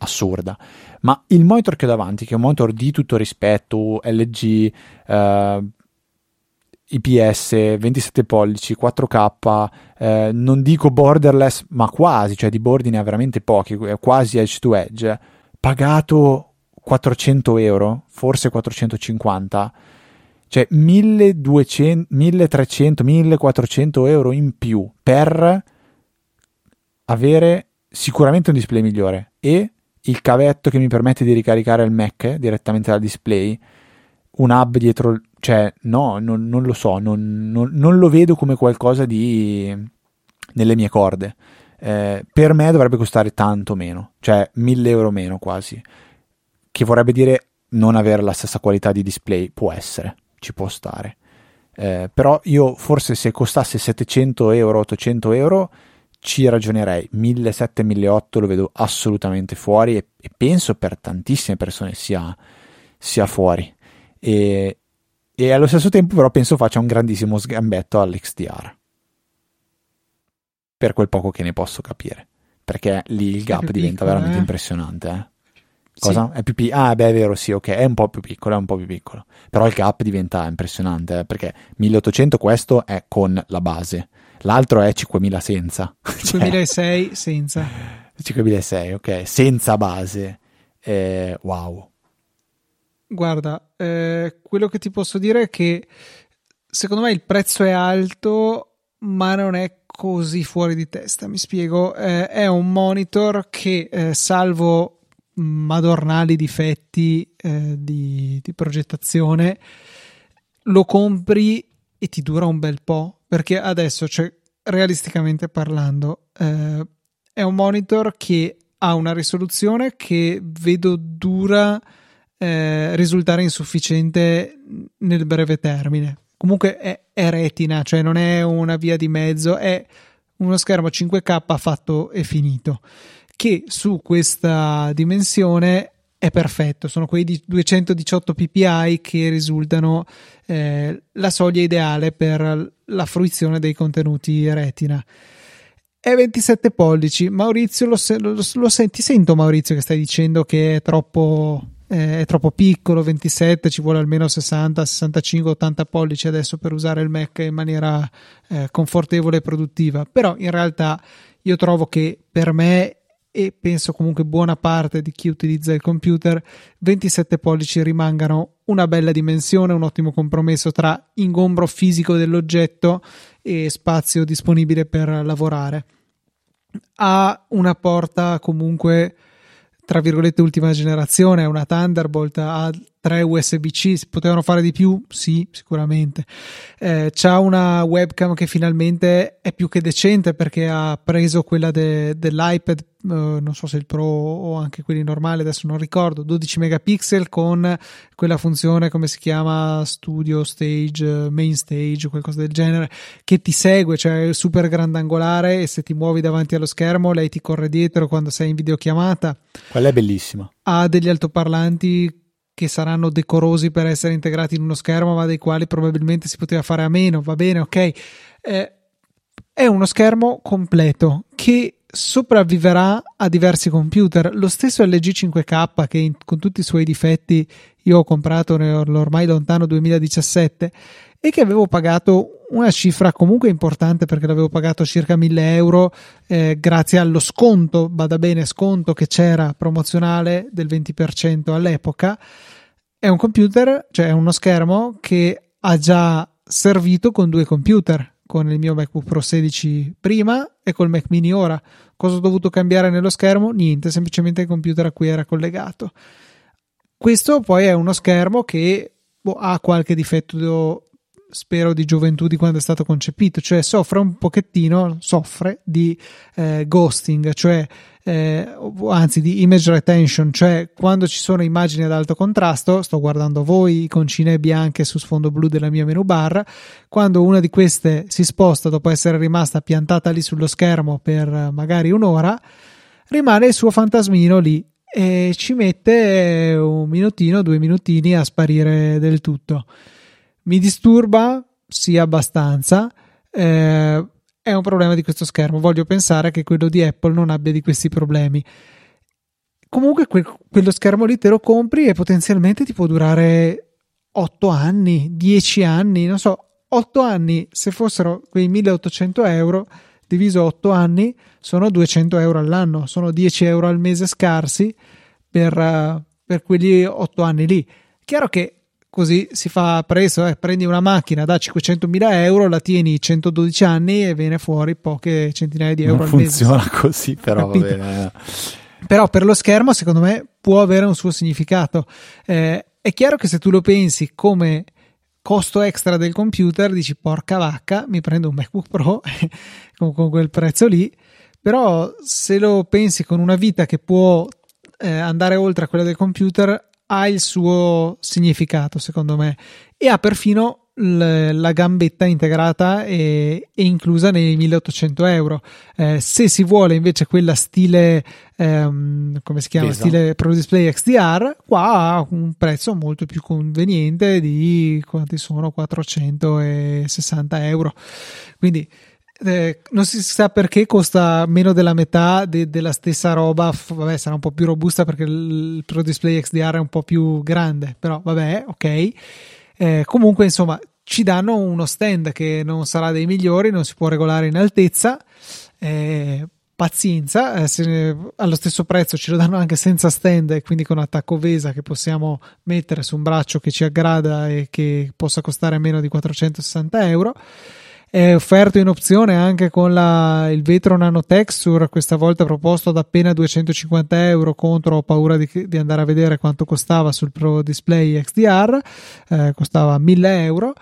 assurda. Ma il monitor che ho davanti, che è un monitor di tutto rispetto, LG, eh, IPS, 27 pollici, 4K, eh, non dico borderless, ma quasi, cioè di bordi ne ha veramente pochi, quasi edge to edge, pagato 400 euro, forse 450, cioè 1200, 1300, 1400 euro in più per avere sicuramente un display migliore e il cavetto che mi permette di ricaricare il Mac direttamente dal display, un hub dietro, cioè no, non, non lo so, non, non, non, lo vedo come qualcosa di nelle mie corde. Eh, per me dovrebbe costare tanto meno, cioè 1000 euro meno quasi, che vorrebbe dire non avere la stessa qualità di display, può essere, ci può stare. Eh, però io forse se costasse 700 euro, 800 euro, ci ragionerei 1700-1800 lo vedo assolutamente fuori e, e, penso per tantissime persone sia, sia fuori e, e, allo stesso tempo però penso faccia un grandissimo sgambetto all'XDR per quel poco che ne posso capire perché lì il gap diventa piccolo, veramente eh? impressionante eh? Cosa? Sì. È più piccolo? Ah, beh, è vero, sì, ok, è un po' più piccolo, è un po' più piccolo. Però il gap diventa impressionante, eh? perché 1800 questo è con la base l'altro è 5000 senza. 5006 cioè, senza. 5006, ok, senza base. Eh, wow. Guarda, eh, quello che ti posso dire è che secondo me il prezzo è alto, ma non è così fuori di testa. Mi spiego, eh, è un monitor che, eh, salvo madornali difetti eh, di, di progettazione, lo compri e ti dura un bel po' perché adesso, cioè, realisticamente parlando, eh, è un monitor che ha una risoluzione che vedo dura eh, risultare insufficiente nel breve termine. Comunque è, è, retina, cioè non è una via di mezzo, è uno schermo 5K fatto e finito. Che su questa dimensione è perfetto, sono quei 218 ppi che risultano eh, la soglia ideale per la fruizione dei contenuti retina. È 27 pollici, Maurizio lo, lo, lo senti, sento Maurizio che stai dicendo che è troppo, eh, è troppo piccolo, 27 ci vuole almeno 60, 65, 80 pollici adesso per usare il Mac in maniera eh, confortevole e produttiva, però in realtà io trovo che per me e penso comunque buona parte di chi utilizza il computer 27 pollici rimangano una bella dimensione, un ottimo compromesso tra ingombro fisico dell'oggetto e spazio disponibile per lavorare. Ha una porta comunque tra virgolette ultima generazione, è una Thunderbolt, ha tre USB-C, si potevano fare di più? Sì, sicuramente. Eh, c'ha una webcam che finalmente è più che decente perché ha preso quella de- dell'iPad, eh, non so se il Pro o anche quelli normali, adesso non ricordo, 12 megapixel con quella funzione, come si chiama, Studio Stage, Main Stage, qualcosa del genere, che ti segue, cioè super grandangolare e se ti muovi davanti allo schermo lei ti corre dietro quando sei in videochiamata. Quella è bellissima. Ha degli altoparlanti che saranno decorosi per essere integrati in uno schermo, ma dei quali probabilmente si poteva fare a meno. Va bene, ok. Eh, è uno schermo completo che sopravviverà a diversi computer. Lo stesso LG 5K, che in, con tutti i suoi difetti io ho comprato nell'ormai lontano 2017 e che avevo pagato una cifra comunque importante perché l'avevo pagato circa 1000 euro eh, grazie allo sconto, bada bene, sconto che c'era promozionale del 20% all'epoca è un computer, cioè uno schermo che ha già servito con due computer, con il mio MacBook Pro 16 prima e col Mac mini ora. Cosa ho dovuto cambiare nello schermo? Niente, semplicemente il computer a cui era collegato. Questo poi è uno schermo che boh, ha qualche difetto spero di gioventù di quando è stato concepito, cioè soffre un pochettino, soffre di eh, ghosting, cioè eh, anzi di image retention, cioè quando ci sono immagini ad alto contrasto, sto guardando voi iconcine bianche su sfondo blu della mia menu bar, quando una di queste si sposta dopo essere rimasta piantata lì sullo schermo per magari un'ora, rimane il suo fantasmino lì e ci mette un minutino, due minutini a sparire del tutto. Mi disturba? Sì, abbastanza. Eh, è un problema di questo schermo. Voglio pensare che quello di Apple non abbia di questi problemi. Comunque, que- quello schermo lì te lo compri e potenzialmente ti può durare 8 anni, 10 anni, non so, 8 anni se fossero quei 1800 euro diviso 8 anni sono 200 euro all'anno, sono 10 euro al mese scarsi per, uh, per quegli 8 anni lì. Chiaro che così si fa presto, eh, prendi una macchina da 500.000 euro, la tieni 112 anni e viene fuori poche centinaia di euro non al mese. funziona così, però va bene. Però per lo schermo, secondo me, può avere un suo significato. Eh, è chiaro che se tu lo pensi come costo extra del computer, dici porca vacca, mi prendo un MacBook Pro con, con quel prezzo lì. Però se lo pensi con una vita che può eh, andare oltre a quella del computer, ha il suo significato, secondo me, e ha perfino la gambetta integrata e, e, inclusa nei 1800 euro. Eh, se si vuole invece quella stile, ehm, come si chiama, Pesa. stile Pro Display XDR, qua ha un prezzo molto più conveniente di quanti sono 460 euro. Quindi eh, non si sa perché costa meno della metà de- della stessa roba. Vabbè, sarà un po' più robusta perché il Pro Display XDR è un po' più grande, però vabbè, ok. Eh, comunque, insomma, ci danno uno stand che non sarà dei migliori, non si può regolare in altezza. Eh, pazienza, eh, allo stesso prezzo ce lo danno anche senza stand e quindi con attacco VESA che possiamo mettere su un braccio che ci aggrada e che possa costare meno di 460 euro. È offerto in opzione anche con la, il vetro nano texture, questa volta proposto ad appena 250 euro contro ho paura di, di andare a vedere quanto costava sul Pro Display XDR, eh, costava 1000 euro.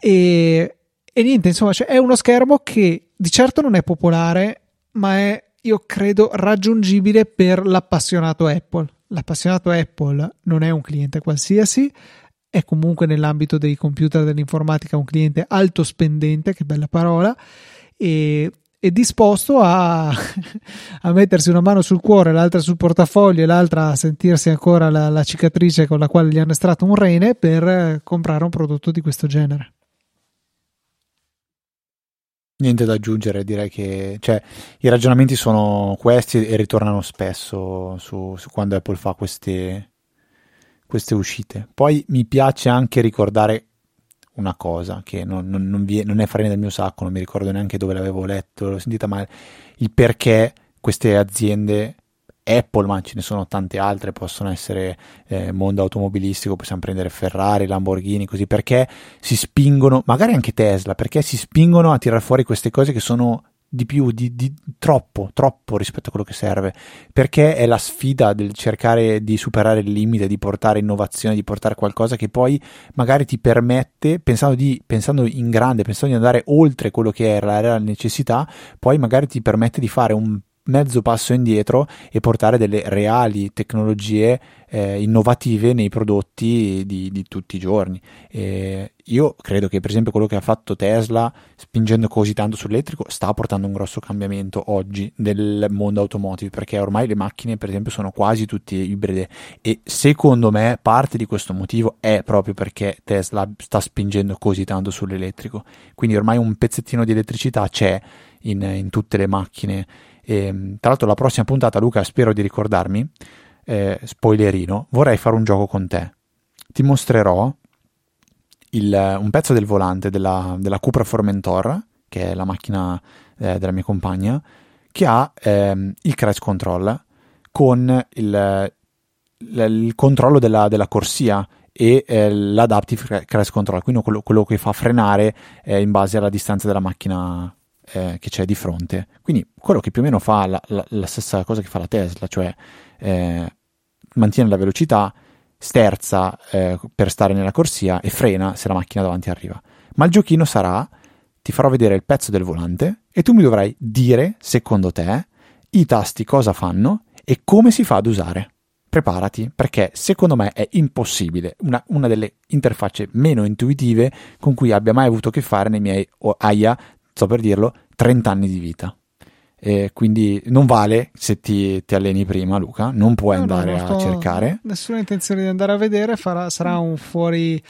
E, e niente, insomma, cioè, è uno schermo che di certo non è popolare, ma è, io credo, raggiungibile per l'appassionato Apple. L'appassionato Apple non è un cliente qualsiasi, è comunque nell'ambito dei computer dell'informatica un cliente alto spendente, che bella parola, e è disposto a, a, mettersi una mano sul cuore, l'altra sul portafoglio e l'altra a sentirsi ancora la, la, cicatrice con la quale gli hanno estratto un rene per comprare un prodotto di questo genere. Niente da aggiungere, direi che cioè, i ragionamenti sono questi e ritornano spesso su, su quando Apple fa queste, queste uscite. Poi mi piace anche ricordare una cosa che non, non, non, vi, non è farina del mio sacco, non mi ricordo neanche dove l'avevo letto, l'ho sentita male, il perché queste aziende Apple, ma ce ne sono tante altre, possono essere eh, mondo automobilistico, possiamo prendere Ferrari, Lamborghini, così perché si spingono, magari anche Tesla, perché si spingono a tirare fuori queste cose che sono di più, di, di, troppo, troppo rispetto a quello che serve, perché è la sfida del cercare di superare il limite, di portare innovazione, di portare qualcosa che poi magari ti permette, pensando, di, pensando in grande, pensando di andare oltre quello che è la necessità, poi magari ti permette di fare un mezzo passo indietro e portare delle reali tecnologie eh, innovative nei prodotti di, di tutti i giorni. E io credo che per esempio quello che ha fatto Tesla spingendo così tanto sull'elettrico sta portando un grosso cambiamento oggi nel mondo automotive perché ormai le macchine per esempio sono quasi tutte ibride. E secondo me parte di questo motivo è proprio perché Tesla sta spingendo così tanto sull'elettrico. Quindi ormai un pezzettino di elettricità c'è in, in tutte le macchine. E, tra l'altro la prossima puntata Luca spero di ricordarmi eh, spoilerino vorrei fare un gioco con te. Ti mostrerò il, un pezzo del volante della, della, Cupra Formentor, che è la macchina eh, della mia compagna, che ha ehm, il crash control con il, il controllo della, della, corsia e eh, l'adaptive crash control, quindi quello, quello che fa frenare eh, in base alla distanza della macchina eh, che c'è di fronte. Quindi quello che più o meno fa la, la, la stessa cosa che fa la Tesla, cioè eh, mantiene la velocità, sterza eh, per stare nella corsia e frena se la macchina davanti arriva. Ma il giochino sarà, ti farò vedere il pezzo del volante e tu mi dovrai dire, secondo te, i tasti cosa fanno e come si fa ad usare. Preparati, perché secondo me è impossibile, una, una delle interfacce meno intuitive con cui abbia mai avuto a che fare nei miei, aia, sto per dirlo, 30 anni di vita. E quindi non vale se ti, ti, alleni prima, Luca, non puoi no, andare no, a cercare. Nessuna intenzione di andare a vedere, farà, sarà un fuori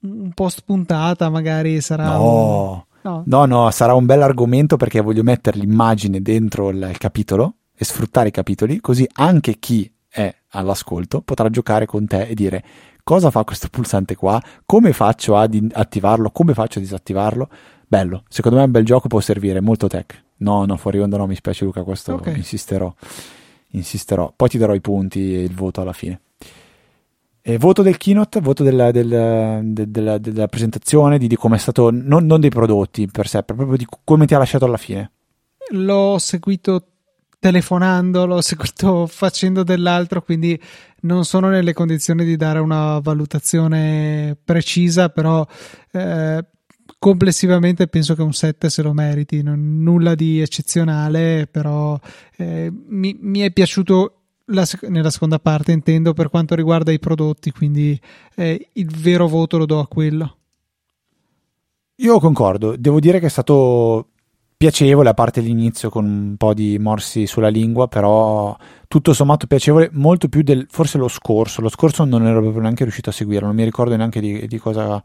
un post puntata, magari sarà. No. Un... no, no, no, sarà un bel argomento perché voglio mettere l'immagine dentro il, il capitolo e sfruttare i capitoli, così anche chi è all'ascolto potrà giocare con te e dire cosa fa questo pulsante qua, come faccio ad attivarlo, come faccio a disattivarlo. Bello, secondo me è un bel gioco, può servire, molto tech. No, no, fuori onda no, mi spiace Luca, questo okay. insisterò. Insisterò. Poi ti darò i punti e il voto alla fine. E voto del keynote, voto della, della, della, della presentazione, di, di come è stato, non, non, dei prodotti per sé, proprio di come ti ha lasciato alla fine. L'ho seguito telefonando, l'ho seguito facendo dell'altro, quindi non sono nelle condizioni di dare una valutazione precisa, però eh, complessivamente penso che un 7 se lo meriti, non, nulla di eccezionale, però eh, mi, mi, è piaciuto la, nella seconda parte, intendo per quanto riguarda i prodotti, quindi eh, il vero voto lo do a quello. Io concordo, devo dire che è stato piacevole a parte l'inizio con un po' di morsi sulla lingua, però tutto sommato piacevole, molto più del forse lo scorso. Lo scorso non ero proprio neanche riuscito a seguirlo, non mi ricordo neanche di, di cosa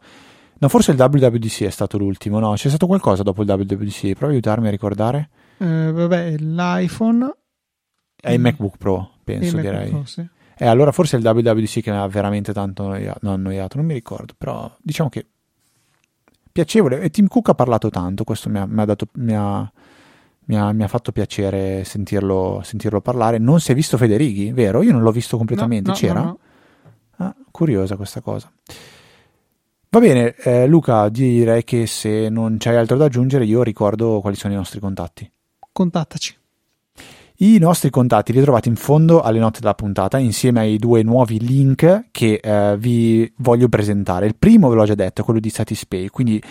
No, forse il WWDC è stato l'ultimo, no? C'è stato qualcosa dopo il WWDC? Provi a aiutarmi a ricordare. Eh, vabbè, l'iPhone. È il MacBook Pro, penso, direi. Pro, sì. Eh, allora forse il WWDC che mi ha veramente tanto annoiato, no, annoiato, non mi ricordo, però diciamo che piacevole. E Tim Cook ha parlato tanto, questo mi ha, mi ha, dato, mi ha, mi ha, mi ha fatto piacere sentirlo, sentirlo, parlare. Non si è visto Federighi, vero? Io non l'ho visto completamente, no, no, c'era? Ah, curiosa questa cosa. Va bene, eh, Luca, direi che se non c'hai altro da aggiungere, io ricordo quali sono i nostri contatti. Contattaci. I nostri contatti li trovate in fondo alle note della puntata insieme ai due nuovi link che eh, vi voglio presentare. Il primo ve l'ho già detto, quello di Satispay, quindi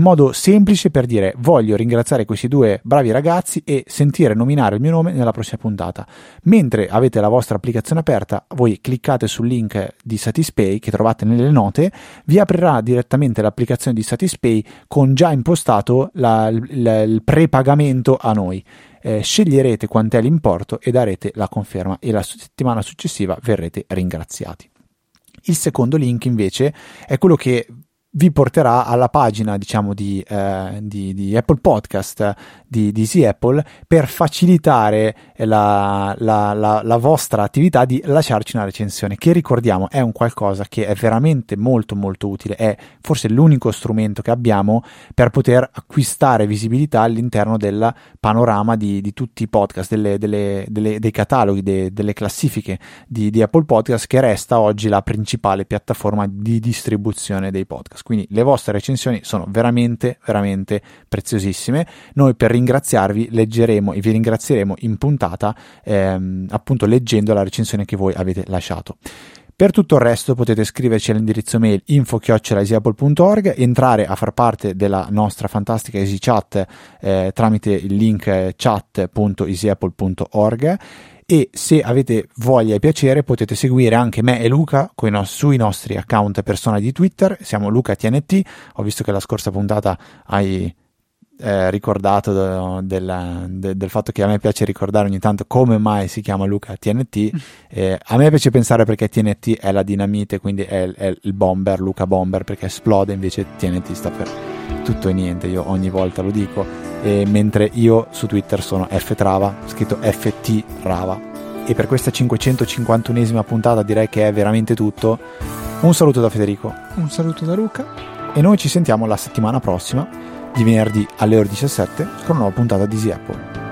modo semplice per dire voglio ringraziare questi due bravi ragazzi e sentire nominare il mio nome nella prossima puntata. Mentre avete la vostra applicazione aperta, voi cliccate sul link di Satispay che trovate nelle note, vi aprirà direttamente l'applicazione di Satispay con già impostato la, il, il prepagamento a noi. Eh, sceglierete quant'è l'importo e darete la conferma e la settimana successiva verrete ringraziati. Il secondo link invece è quello che vi porterà alla pagina diciamo di, eh, di, di Apple Podcast di, di Easy Apple per facilitare la, la, la, la, vostra attività di lasciarci una recensione che ricordiamo è un qualcosa che è veramente molto molto utile. È forse l'unico strumento che abbiamo per poter acquistare visibilità all'interno del panorama di, tutti i podcast delle, delle, delle, dei cataloghi de, delle classifiche di Apple Podcast che resta oggi la principale piattaforma di distribuzione dei podcast quindi le vostre recensioni sono veramente, veramente preziosissime. Noi per ringraziarvi leggeremo e vi ringrazieremo in puntata, ehm, appunto leggendo la recensione che voi avete lasciato. Per tutto il resto potete scriverci all'indirizzo mail info-easyapple.org, entrare a far parte della nostra fantastica Easy Chat eh, tramite il link chat.easyapple.org e se avete voglia e piacere potete seguire anche me e Luca no- sui nostri account personali di Twitter, siamo LucaTNT, ho visto che la scorsa puntata hai eh, ricordato de, de, de, del fatto che a me piace ricordare ogni tanto come mai si chiama Luca TNT. Mm. Eh, a me piace pensare perché TNT è la dinamite, quindi è, è, il bomber, Luca Bomber, perché esplode, invece TNT sta per tutto e niente, io ogni volta lo dico e mentre io su Twitter sono ftrava, scritto ft rava. E per questa 551esima puntata direi che è veramente tutto. Un saluto da Federico. Un saluto da Luca. E noi ci sentiamo la settimana prossima, di venerdì alle ore 17, con una nuova puntata di Easy Apple.